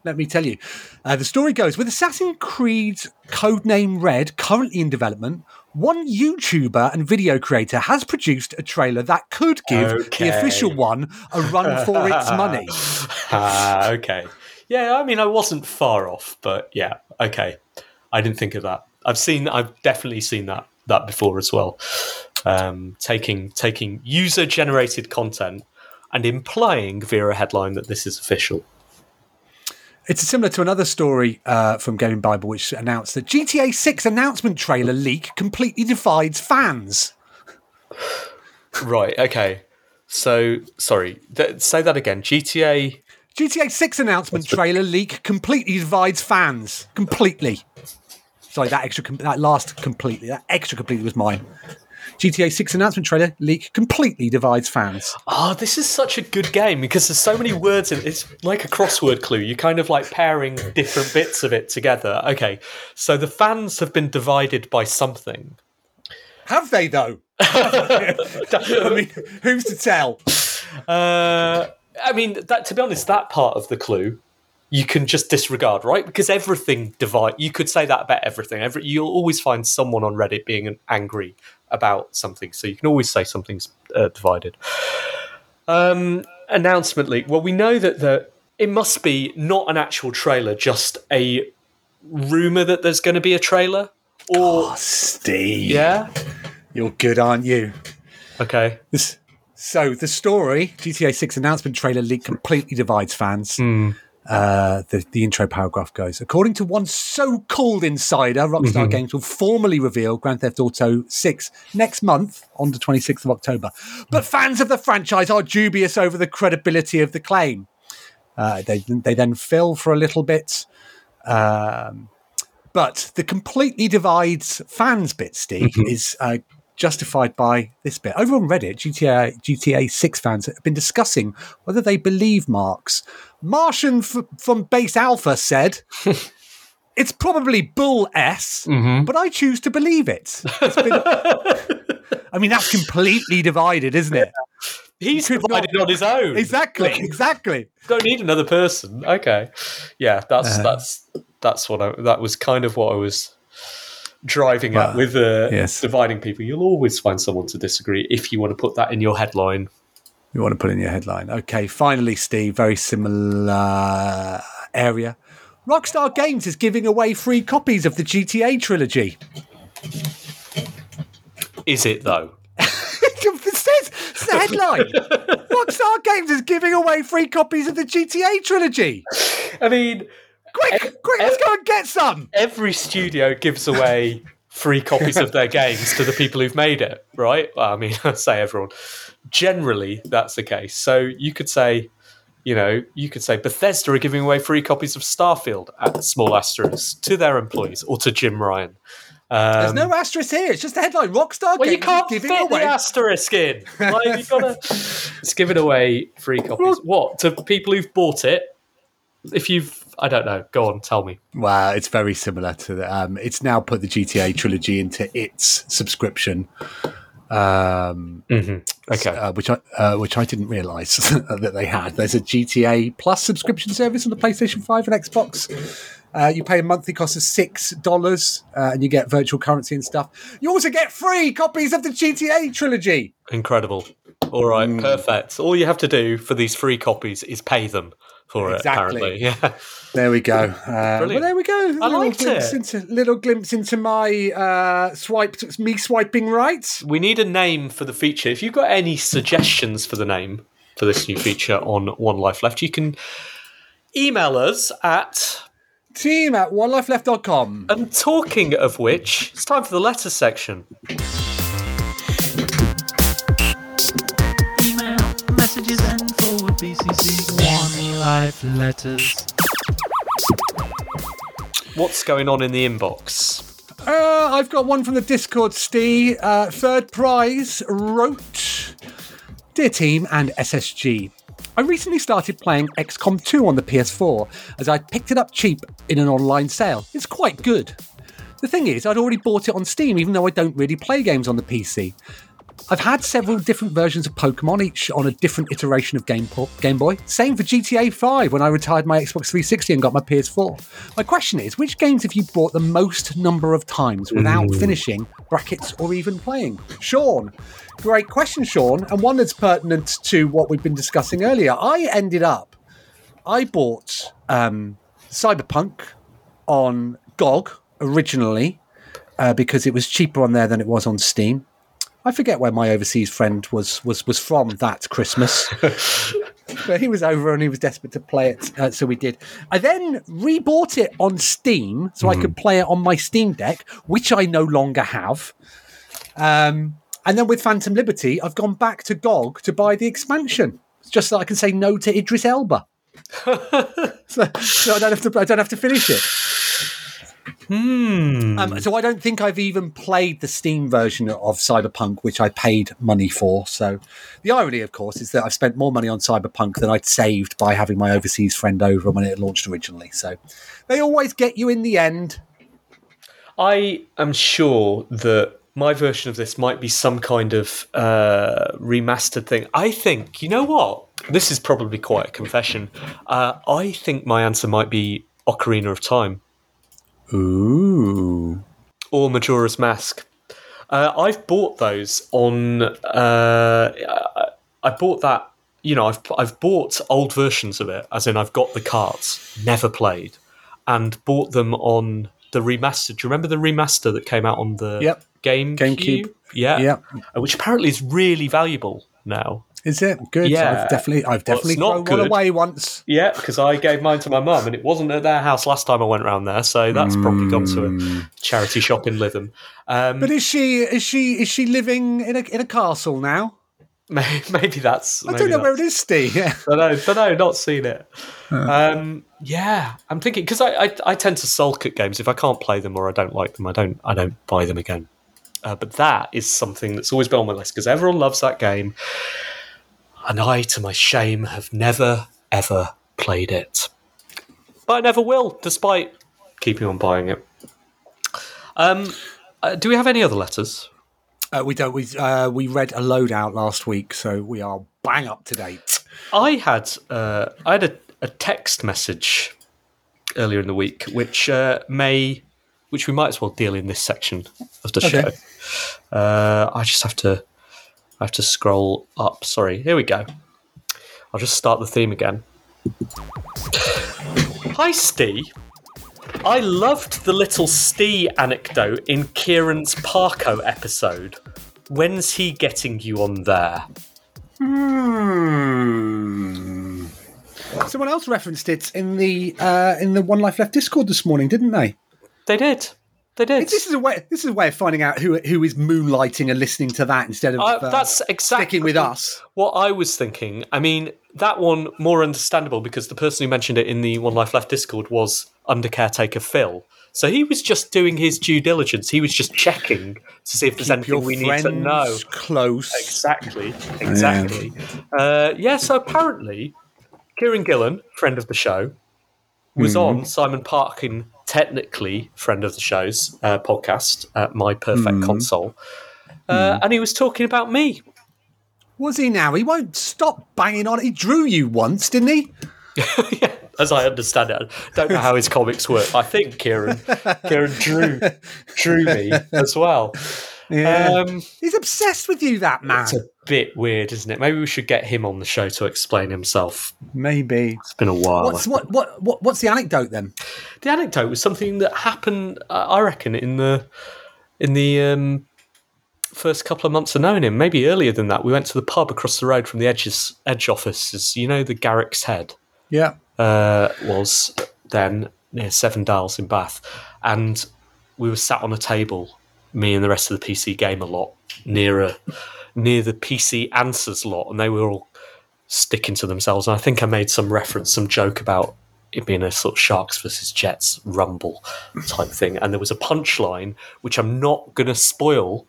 let me tell you. Uh, the story goes with Assassin's Creed's codename Red currently in development, one YouTuber and video creator has produced a trailer that could give Okay. the official one a run for its money. Ah, okay. Yeah, I mean, I wasn't far off, but yeah, okay. I didn't think of that. I've seen, I've definitely seen that that before as well. Um, taking taking user generated content and implying via a headline that this is official. It's similar to another story uh, from Gaming Bible, which announced that GTA 6 announcement trailer leak completely divides fans. Right. Okay. So sorry. Th- say that again. GTA. GTA 6 announcement trailer leak completely divides fans. Completely. Sorry, that extra, com- that last completely, that extra completely was mine. GTA 6 announcement trailer leak completely divides fans. Oh, this is such a good game because there's so many words in it. It's like a crossword clue. You're kind of like pairing different bits of it together. Okay, so the fans have been divided by something. Have they though? I mean, who's to tell? Uh, I mean, that to be honest, that part of the clue you can just disregard, right? Because everything divide. You could say that about everything. Every you'll always find someone on Reddit being angry about something, so you can always say something's uh, divided. Um, announcement leak. Well, we know that the it must be not an actual trailer, just a rumor that there's going to be a trailer. Or Oh, Steve. yeah, You're good, aren't you? okay. This, so the story, GTA 6 announcement trailer leak completely divides fans. Uh, the, the intro paragraph goes According to one so called insider, Rockstar Games will formally reveal Grand Theft Auto 6 next month on the 26th of October. But fans of the franchise are dubious over the credibility of the claim. Uh, they, they then fill for a little bit. Um, but the completely divides fans bit, Steve, is uh, justified by this bit. Over on Reddit, GTA, GTA 6 fans have been discussing whether they believe Marks. Martian f- from Base Alpha said, It's probably bull S, but I choose to believe it. It's been- I mean, that's completely divided, isn't it? He's could not- divided on his own. Exactly, exactly. Don't need another person. Okay, yeah, that's Uh-huh. that's that's what I. That was kind of what I was driving at with uh, yes. dividing people. You'll always find someone to disagree if you want to put that in your headline. You want to put in your headline. Okay, finally, Steve, very similar area. Rockstar Games is giving away free copies of the GTA trilogy. Is it though? it says it's the headline. Rockstar Games is giving away free copies of the GTA trilogy. I mean, Quick, let's go and get some. every studio gives away free copies of their games to the people who've made it, right? Well, I mean, I say everyone. Generally, that's the case. So you could say, you know, you could say Bethesda are giving away free copies of Starfield at small asterisk to their employees or to Jim Ryan. There's Um, no asterisk here. It's just a headline. Rockstar well, you can't is fit giving the away. asterisk in. Like, you gotta, it's giving away free copies. What to people who've bought it? If you've, I don't know. Go on, tell me. Well, it's very similar to the. Um, it's now put the GTA trilogy into its subscription. Um, Okay. uh, which I uh, which I didn't realise that they had. There's a GTA Plus subscription service on the PlayStation Five and Xbox. Uh, you pay a monthly cost of six dollars, uh, and you get virtual currency and stuff. You also get free copies of the GTA trilogy. Incredible. All right, Mm. perfect. All you have to do for these free copies is pay them for Exactly. it. Apparently, yeah. There we go. Uh, well, there we go. I little liked glimpse it. Into, little glimpse into my uh, swipe, me swiping right. We need a name for the feature. If you've got any suggestions for the name for this new feature on One Life Left, you can email us at. Team at onelifeleft.com. And talking of which, it's time for the letter section. Email messages and forward BCC one life letters. What's going on in the inbox? Uh, I've got one from the Discord, Steve. Uh, third prize wrote Dear team and SSG. I recently started playing XCOM 2 on the PS4 as I picked it up cheap in an online sale. It's quite good. The thing is, I'd already bought it on Steam, even though I don't really play games on the PC. I've had several different versions of Pokemon, each on a different iteration of Game, Po- Game Boy. Same for GTA 5 when I retired my Xbox 360 and got my PS4. My question is, which games have you bought the most number of times without finishing, brackets, or even playing? Sean. Great question, Sean, and one that's pertinent to what we've been discussing earlier. I ended up, I bought um, Cyberpunk on GOG originally uh, because it was cheaper on there than it was on Steam. I forget where my overseas friend was was was from that Christmas. but he was over and he was desperate to play it, uh, so we did. I then rebought it on Steam so I could play it on my Steam Deck, which I no longer have. Um, and then with Phantom Liberty, I've gone back to GOG to buy the expansion, just so I can say no to Idris Elba. so, so I don't have to. I don't have to finish it. Hmm. Um, so I don't think I've even played the Steam version of Cyberpunk, which I paid money for. So the irony, of course, is that I've spent more money on Cyberpunk than I'd saved by having my overseas friend over when it launched originally. So they always get you in the end. I am sure that my version of this might be some kind of uh, remastered thing. I think, you know what? This is probably quite a confession. Uh, I think my answer might be Ocarina of Time Ooh. or Majora's Mask. Uh, I've bought those on. Uh, I- bought that. You know, I've I've bought old versions of it, as in I've got the carts, never played, and bought them on the remaster. Do you remember the remaster that came out on the Yep. GameCube? GameCube. Yeah, Yep. Uh, which apparently is really valuable now. Is it good? Yeah. I've definitely, I've Well, definitely not thrown one away once. Yeah, because I gave mine to my mum, and it wasn't at their house last time I went round there, so that's probably gone to a charity shop in Lytham. Um, But is she, is she, is she living in a in a castle now? Maybe that's. I don't know where it is, Steve. Yeah. But no, but no, not seen it. Um, yeah, I'm thinking because I, I I tend to sulk at games if I can't play them or I don't like them. I don't I don't buy them again. Uh, but that is something that's always been on my list because everyone loves that game, and I, to my shame, have never ever played it. But I never will, despite keeping on buying it. Um, uh, do we have any other letters? Uh, we don't. We uh, we read a load out last week, so we are bang up to date. I had uh, I had a, a text message earlier in the week, which uh, may, which we might as well deal in this section of the Okay. show. Uh, I just have to, I have to scroll up. Sorry, here we go. I'll just start the theme again. Hi, Steve. I loved the little Steve anecdote in Kieron's Parko episode. When's he getting you on there? Hmm. Someone else referenced it in the uh, in the One Life Left Discord this morning, didn't they? They did. They did. This is a way. This is a way of finding out who who is moonlighting and listening to that instead of Uh, uh, that's exactly sticking with us. What I was thinking. I mean, that one more understandable because the person who mentioned it in the One Life Left Discord was under caretaker Phil. So he was just doing his due diligence. He was just checking to see if there's Keep anything we need to know. close. Exactly. Exactly. Uh, yeah. So apparently, Kieron Gillen, friend of the show, was on Simon Parkin, technically friend of the show's uh, podcast, uh, My Perfect Console, uh, and he was talking about me. Was he now? He won't stop banging on. He drew you once, didn't he? as I understand it. I don't know how his comics work. I think Kieron Kieron drew drew me as well. Um, He's obsessed with you, that man. it's a bit weird, isn't it? Maybe we should get him on the show to explain himself. Maybe. It's been a while. What's what what what what's the anecdote then? the anecdote was something that happened, uh, I reckon, in the in the um, first couple of months of knowing him. Maybe earlier than that. We went to the pub across the road from the Edge's Edge offices. You know the Garrick's Head. Yeah. uh, was then near Seven Dials in Bath, and we were sat on a table, me and the rest of the PC gamer lot, near a near the PC answers lot, and they were all sticking to themselves. And I think I made some reference, some joke about it being a sort of sharks versus jets rumble type thing, and there was a punchline which I'm not going to spoil.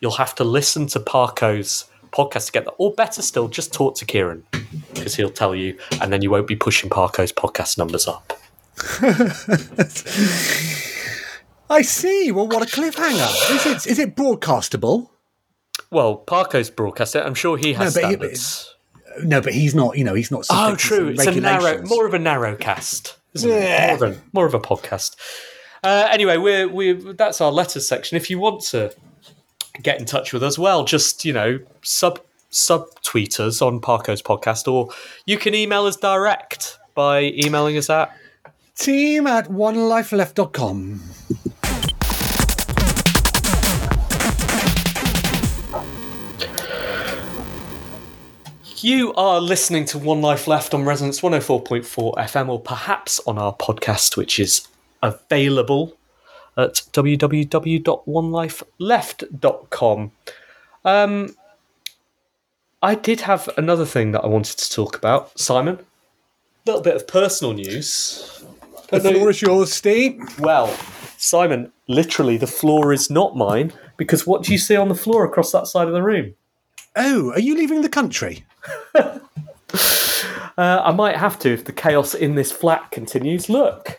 You'll have to listen to Parko's podcast to get that, or better still, just talk to Kieron because he'll tell you, and then you won't be pushing Parko's podcast numbers up. I see. Well, what a cliffhanger. Is it is it broadcastable? Well, Parko's broadcast it. I'm sure he has No, but he- standards. No, but he's not. You know, he's not. oh, true. It's a narrow, more of a narrow cast, isn't Yeah. it? More of a, more of a podcast. Uh, anyway, we're we that's our letters section. If you want to get in touch with us, well, just you know, sub sub tweet us on Parko's podcast, or you can email us direct by emailing us at Team at onelifeleft.com. You are listening to One Life Left on Resonance 104.4 FM, or perhaps on our podcast, which is available at www.onelifeleft.com. Um, I did have another thing that I wanted to talk about, Simon. A little bit of personal news. The floor is yours, Steve. Well, Simon, literally, the floor is not mine because what do you see on the floor across that side of the room? Oh, are you leaving the country? Uh, I might have to if the chaos in this flat continues. Look,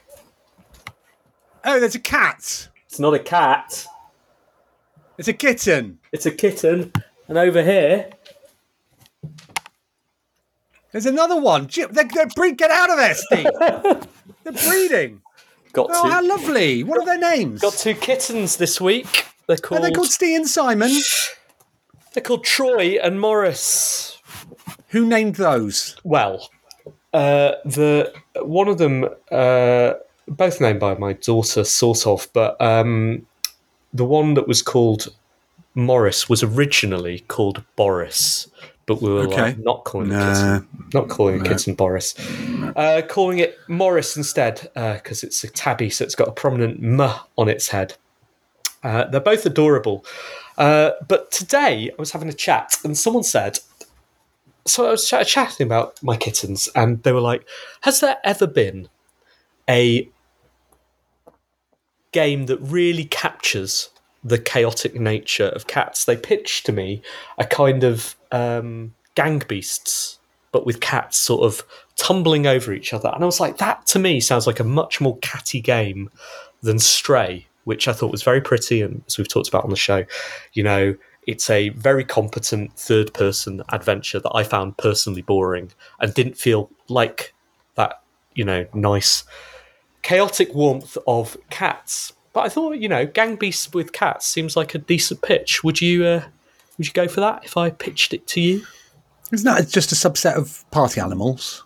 Oh, there's a cat. it's not a cat. It's a kitten. It's a kitten. And over here, There's another one. They're, they're breed, get out of there, Steve. they're breeding. got Oh, two. how lovely. What are their names? Got two kittens this week. They're called. Are they called Steve and Simon? They're called Troy and Morris. Who named those? Well, uh, the one of them, uh, both named by my daughter, sort of, but um, the one that was called Morris was originally called Boris, but we were Okay. like not calling Nah. it kitten, not calling it kitten Boris, uh, calling it Morris instead because it's a tabby, so it's got a prominent M on its head. Uh, they're both adorable. Uh, but today I was having a chat and someone said, so I was ch- chatting about my kittens, and they were like, "Has there ever been a game that really captures the chaotic nature of cats?" They pitched to me a kind of um, gang beasts, but with cats sort of tumbling over each other, and I was like, "That to me sounds like a much more catty game than Stray." Which I thought was very pretty, and as we've talked about on the show, you know, it's a very competent third person adventure that I found personally boring and didn't feel like that, you know, nice chaotic warmth of cats. But I thought, you know, Gang Beasts with cats seems like a decent pitch. Would you uh, would you go for that if I pitched it to you? Isn't that just a subset of party animals?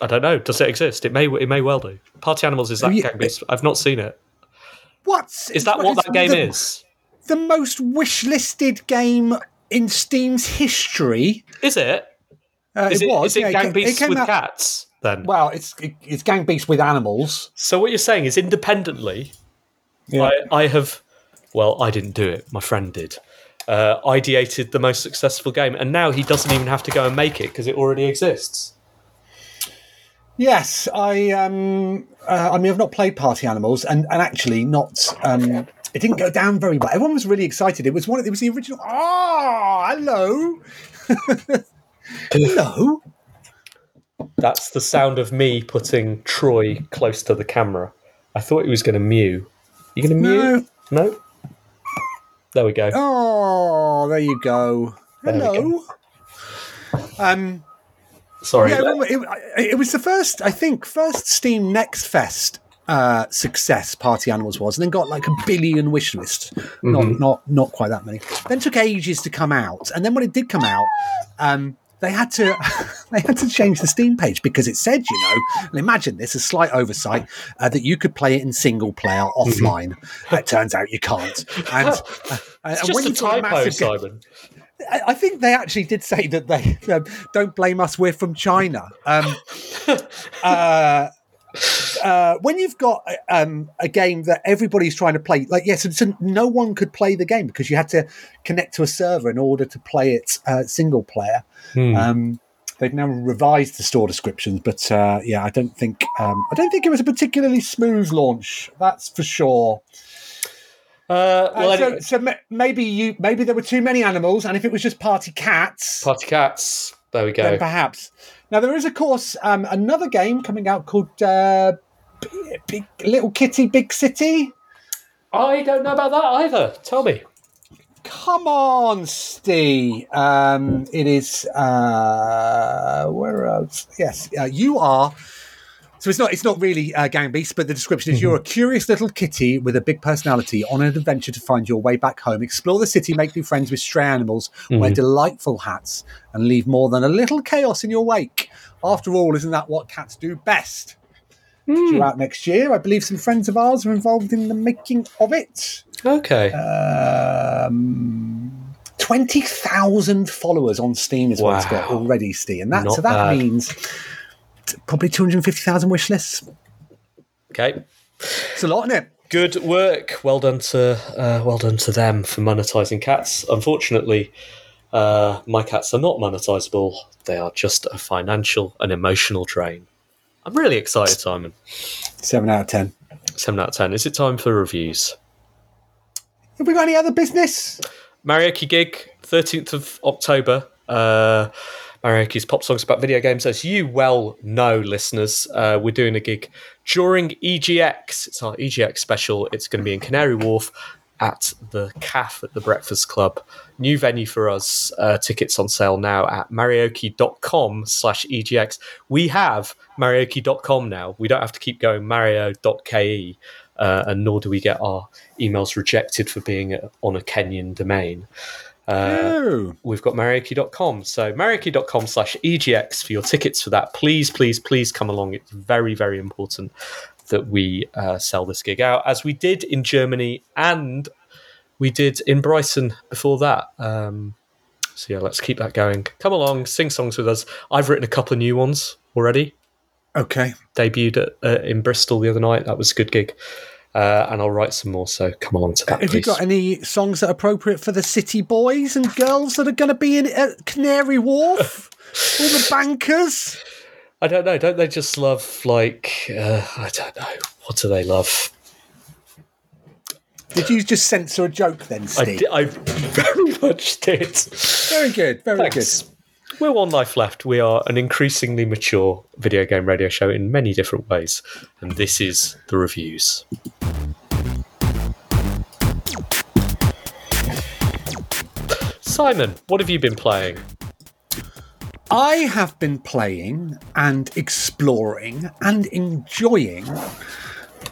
I don't know. Does it exist? It may it may well do. Party Animals is that Yeah. Gang Beasts? I've not seen it. What? Is that what that game the, is? The most wish listed game in Steam's history. Is it? Uh, Is it, it, was. is it yeah, Gang Beasts came with out- cats then? Well, it's it, it's Gang Beasts with animals. So what you're saying is independently, Yeah. I, I have, well, I didn't do it. My friend did. Uh, ideated the most successful game, and now he doesn't even have to go and make it because it already exists. Yes, I um, uh, I mean, I've not played Party Animals, and, and actually not. Um, it didn't go down very well. Everyone was really excited. It was one. Of, it was the original. Oh, hello, hello. That's the sound of me putting Troy close to the camera. I thought he was going to mew. You going to mew? No. There we go. Oh, there you go. There Hello. Um, Sorry. yeah, well, it, it was the first, I think, first Steam Next Fest uh, success Party Animals was, and then got like a billion wish list. Not, not, not quite that many. Then took ages to come out, and then when it did come out, um, they had to they had to change the Steam page because it said, you know, and imagine this a slight oversight uh, that you could play it in single player offline. it turns out you can't, and, uh, it's and just a you've got typo, massive Simon. I I think they actually did say that they um, don't blame us. We're from China. Um, uh, uh, when you've got um, a game that everybody's trying to play, like yes, so no one could play the game because you had to connect to a server in order to play it uh, single player. Um, they've now revised the store descriptions, but uh, yeah, I don't think um, I don't think it was a particularly smooth launch. That's for sure. Uh, well, Uh, so, anyway, so maybe you maybe there were too many animals, and if it was just party cats, Party Cats. There we go. perhaps. Now there is, of course, um, another game coming out called uh, B- Big Little Kitty Big City. I don't know about that either. Tell me. Come on, Steve. Um, it is uh, where else? Yes, uh, you are. So it's not it's not really uh, Gang Beast, but the description is you're a curious little kitty with a big personality on an adventure to find your way back home. Explore the city, make new friends with stray animals, wear delightful hats, and leave more than a little chaos in your wake. After all, isn't that what cats do best? Due out next year, I believe some friends of ours are involved in the making of it. Okay. Um, Twenty thousand followers on Steam is what it's got already, Steve, and that Not so that bad. means probably two hundred fifty thousand wish lists. okay. It's a lot, isn't it? Good work. Well done to uh, well done to them for monetizing cats. Unfortunately, uh, my cats are not monetizable. They are just a financial and emotional drain. I'm really excited, Simon. Seven out of ten. Seven out of ten. Is it time for reviews? Have we got any other business? Maraoke gig, 13th of October. Uh, Maraoke's pop songs about video games. As you well know, listeners, uh, we're doing a gig during EGX. It's our EGX special. It's going to be in Canary Wharf. at the CAF at the Breakfast Club. New venue for us. Uh, tickets on sale now at maraoke.com slash EGX. We have maraoke.com now. We don't have to keep going marao.ke, uh, and nor do we get our emails rejected for being on a Kenyan domain. Uh, we've got maraoke.com. So maraoke.com slash EGX for your tickets for that. Please, please, please come along. It's very, very important that we uh, sell this gig out, as we did in Germany and we did in Brighton before that. Um, so yeah, let's keep that going. Come along, sing songs with us. I've written a couple of new ones already. Okay. Debuted at, uh, in Bristol the other night. That was a good gig. Uh, and I'll write some more. So come along to that. Have you please. got any songs that are appropriate for the city boys and girls that are going to be in at Canary Wharf? All the bankers? I don't know. Don't they just love like uh, I don't know. What do they love? Did you just censor a joke then, I, Steve? I very much did. Very good. Very Thanks. We're One Life Left. We are an increasingly mature video game radio show in many different ways, and this is the reviews. Simon, what have you been playing? I have been playing and exploring and enjoying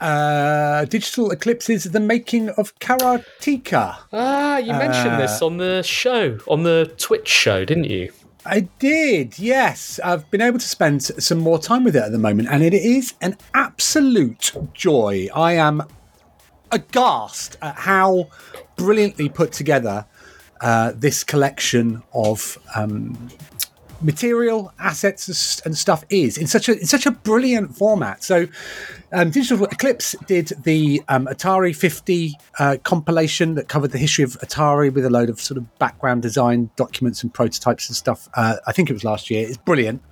uh, Digital Eclipse's The Making of Karateka. Ah, you mentioned this on the show, on the Twitch show, didn't you? I did, yes. I've been able to spend some more time with it at the moment, and it is an absolute joy. I am aghast at how brilliantly put together uh, this collection of um, material, assets, and stuff is in such a in such a brilliant format. So, um, Digital Eclipse did the um, Atari 50 uh, compilation that covered the history of Atari with a load of sort of background design documents and prototypes and stuff. Uh, I think it was last year. It's brilliant.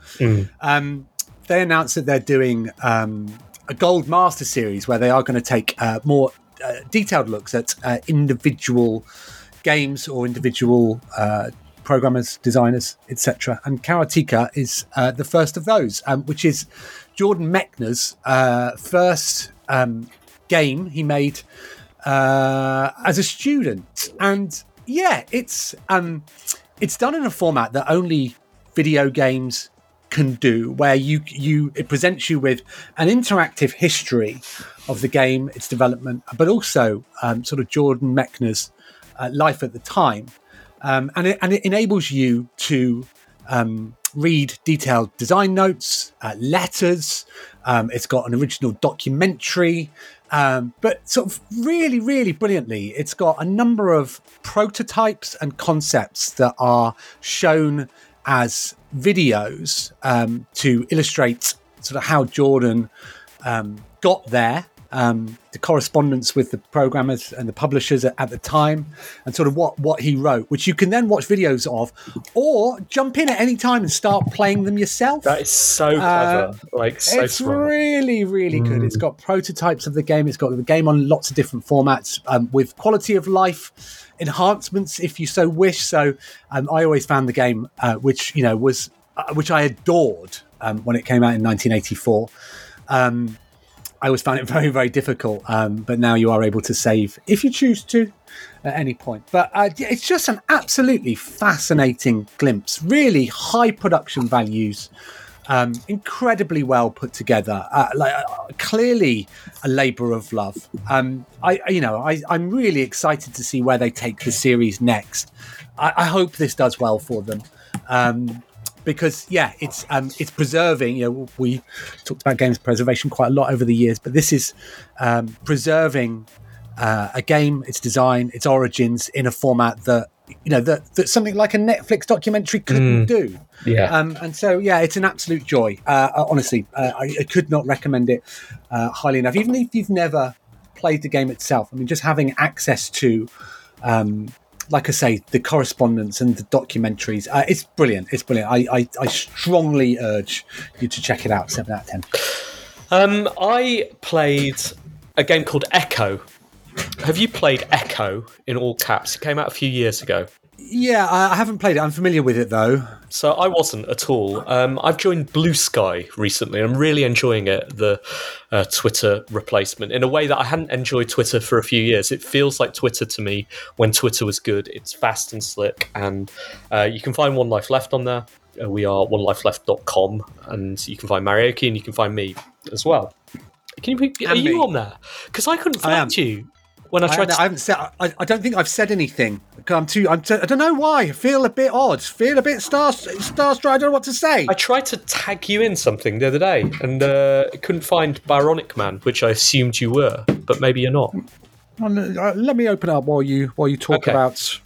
Um, they announced that they're doing um, a Gold Master series where they are going to take uh, more uh, detailed looks at uh, individual games or individual uh, programmers, designers, etc. And Karateka is uh, the first of those, um, which is Jordan Mechner's uh, first um, game he made uh, as a student. And yeah, it's um, it's done in a format that only video games can do, where you you it presents you with an interactive history of the game, its development, but also um, sort of Jordan Mechner's uh, life at the time, um, and it and it enables you to um, read detailed design notes, uh, letters. Um, it's got an original documentary, um, but sort of really, really brilliantly, it's got a number of prototypes and concepts that are shown as videos um, to illustrate sort of how Jordan um, got there, um, the correspondence with the programmers and the publishers at, at the time, and sort of what what he wrote, which you can then watch videos of, or jump in at any time and start playing them yourself. That is so clever. like so Uh, it's smart. really, really good. It's got prototypes of the game. It's got the game on lots of different formats um, with quality of life enhancements, if you so wish. So um, I always found the game, uh, which you know was, uh, which I adored um, when it came out in 1984. Um, I always found it very, very difficult. Um, but now you are able to save if you choose to at any point. But uh, it's just an absolutely fascinating glimpse. Really high production values, um, incredibly well put together. Uh, like uh, clearly a labour of love. Um, I, you know, I, I'm really excited to see where they take the series next. I, I hope this does well for them. Um, because yeah, it's um, it's preserving. You know, we talked about games preservation quite a lot over the years, but this is um, preserving uh, a game, its design, its origins in a format that you know that, that something like a Netflix documentary couldn't do. Yeah. Um, and so yeah, it's an absolute joy. Uh, uh, honestly, uh, I, I could not recommend it uh, highly enough. Even if you've never played the game itself, I mean, just having access to um, like I say, the correspondence and the documentaries. Uh, it's brilliant. It's brilliant. I, I, I strongly urge you to check it out. Seven out of ten. Um, I played a game called Echo. Have you played Echo in all caps? It came out a few years ago. Yeah, I, I haven't played it. I'm familiar with it though. So I wasn't at all. Um, I've joined Blue Sky recently. I'm really enjoying it, the uh, Twitter replacement, in a way that I hadn't enjoyed Twitter for a few years. It feels like Twitter to me when Twitter was good. It's fast and slick, and uh, you can find One Life Left on there. Uh, we are onelifeleft.com, and you can find Maraoke and you can find me as well. Can you? Are And you on there? Because I couldn't find you when I I, tried haven't- to I haven't said. I, I don't think I've said anything. I'm too. I'm. Too, I don't know why. I feel a bit odd. Feel a bit star starstruck. I don't know what to say. I tried to tag you in something the other day and uh, couldn't find Byronic Man, which I assumed you were, but maybe you're not. Uh, Let me open up while you while you talk Okay. about.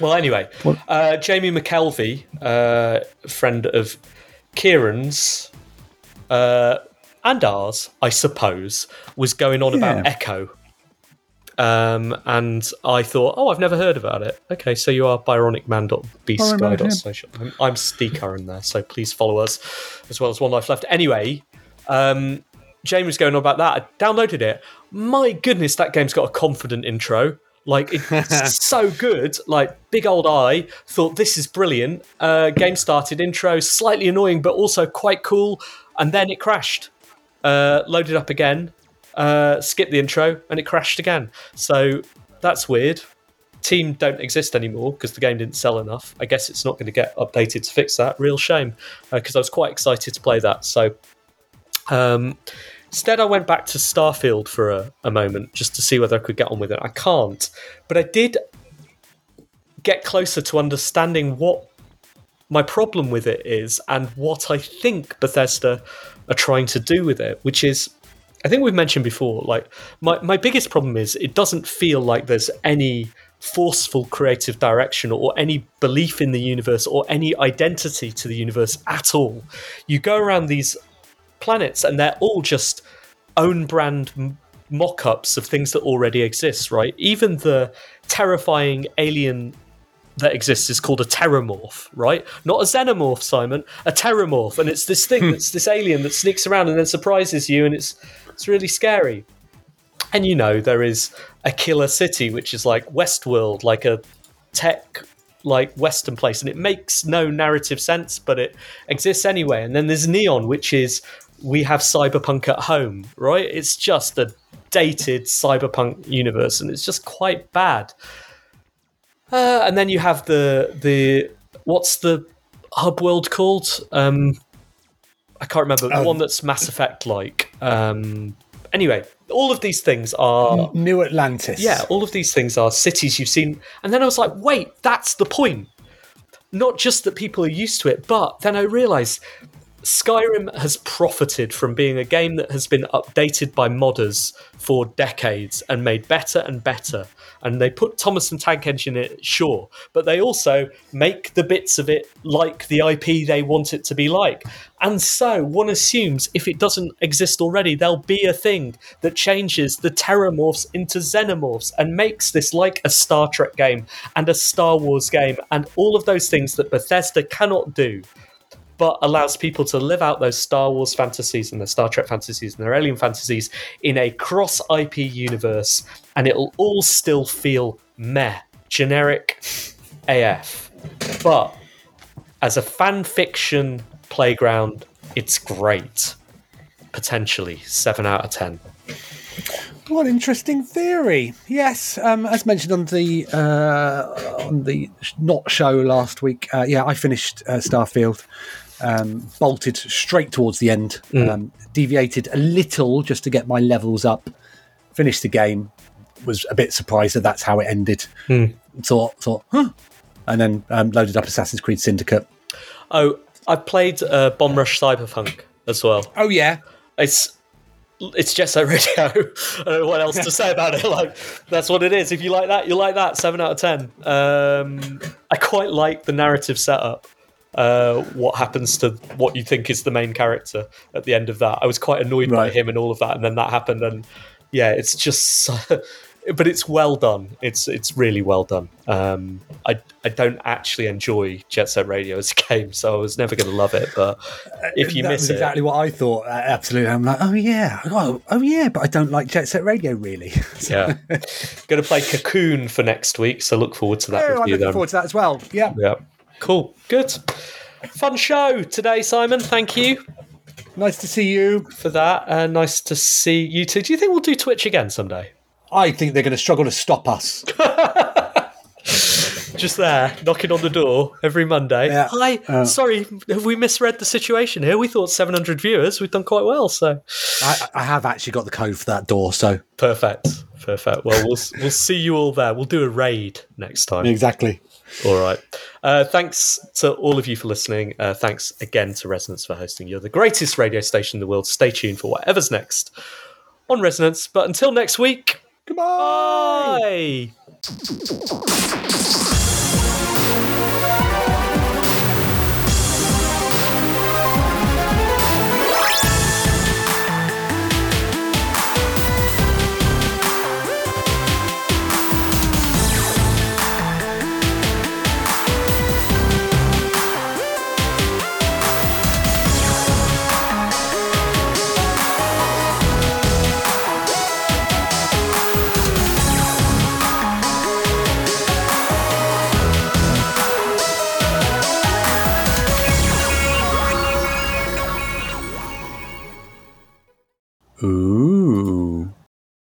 Well, anyway, uh, Jamie McKelvie, uh, friend of Kieron's uh, and ours, I suppose, was going on about Echo. Um, and I thought, oh, I've never heard about it. Okay, so you are byronicman.bsky.social. I'm, I'm Ste Curran there, so please follow us as well as One Life Left. Anyway, um, Jamie was going on about that. I downloaded it. My goodness, that game's got a confident intro. Like it's so good. Like big old I thought this is brilliant. Uh, game started intro slightly annoying, but also quite cool. And then it crashed. Uh, loaded up again. Uh, skipped the intro and it crashed again. So that's weird. Team don't exist anymore because the game didn't sell enough. I guess it's not going to get updated to fix that. Real shame because I was quite excited to play that. So um, instead, I went back to Starfield for a, a moment just to see whether I could get on with it. I can't, but I did get closer to understanding what my problem with it is and what I think Bethesda are trying to do with it, which is. I think we've mentioned before, like, my, my biggest problem is it doesn't feel like there's any forceful creative direction or any belief in the universe or any identity to the universe at all. You go around these planets and they're all just own brand m- mock-ups of things that already exist right even the terrifying alien that exists is called a terramorph right? Not a xenomorph simon a terramorph. And it's this thing hmm. that's this alien that sneaks around and then surprises you and it's it's really scary. And you know there is a killer city which is like westworld like a tech like western place. And it makes no narrative sense but it exists anyway. And then there's neon which is we have cyberpunk at home right? It's just a dated cyberpunk universe and it's just quite bad uh, and then you have the the what's the hub world called um i can't remember the Oh. one that's mass effect like um anyway all of these things are New Atlantis. yeah, all of these things are cities you've seen. And then I was like, wait, that's the point. Not just that people are used to it, but then I realized Skyrim has profited from being a game that has been updated by modders for decades and made better and better. And they put Thomas and Tank Engine in it, sure, but they also make the bits of it like the IP they want it to be like. And so one assumes if it doesn't exist already, there'll be a thing that changes the terramorphs into xenomorphs and makes this like a Star Trek game and a Star Wars game and all of those things that Bethesda cannot do but allows people to live out those Star Wars fantasies and their Star Trek fantasies and their alien fantasies in a cross IP universe, and it'll all still feel meh, generic AF. But as a fan fiction playground, it's great. Potentially seven out of ten. What an interesting theory. Yes, um, as mentioned on the uh, on the not show last week. Uh, yeah, I finished uh, Starfield. Um, bolted straight towards the end. Um, deviated a little just to get my levels up. Finished the game. Was a bit surprised that that's how it ended. Thought thought, huh? And then um, loaded up Assassin's Creed Syndicate. Oh, I've played uh, Bomb Rush Cyberfunk as well. Oh yeah, it's it's Set Radio. I don't know what else to say about it. Like that's what it is. If you like that, you like that. Seven out of ten. Um, I quite like the narrative setup. Uh, what happens to what you think is the main character at the end of that? I was quite annoyed by him and all of that, and then that happened, and yeah, it's just. but it's well done. It's it's really well done. Um, I I don't actually enjoy Jet Set Radio as a game, so I was never going to love it. But if you that miss was it, exactly what I thought. Uh, absolutely, I'm like, oh yeah, oh, oh yeah, but I don't like Jet Set Radio really. Yeah. Going to play Cocoon for next week, so look forward to that Oh, I'm looking then. forward to that as well. Yeah. Yeah. Cool. Good. Fun show today, Simon. Thank you Nice to see you. for that. Uh, nice to see you too. Do you think we'll do Twitch again someday? I think they're going to struggle to stop us. Just there, knocking on the door every Monday. Yeah. Hi, Uh. sorry, have we misread the situation here? We thought 700 viewers. We've done quite well, so I, I have actually got the code for that door, so perfect, perfect. Well, we'll we'll see you all there. We'll do a raid next time. exactly. All right. Uh, thanks to all of you for listening. Uh, thanks again to Resonance for hosting. You're the greatest radio station in the world. Stay tuned for whatever's next on Resonance. But until next week, Goodbye. bye.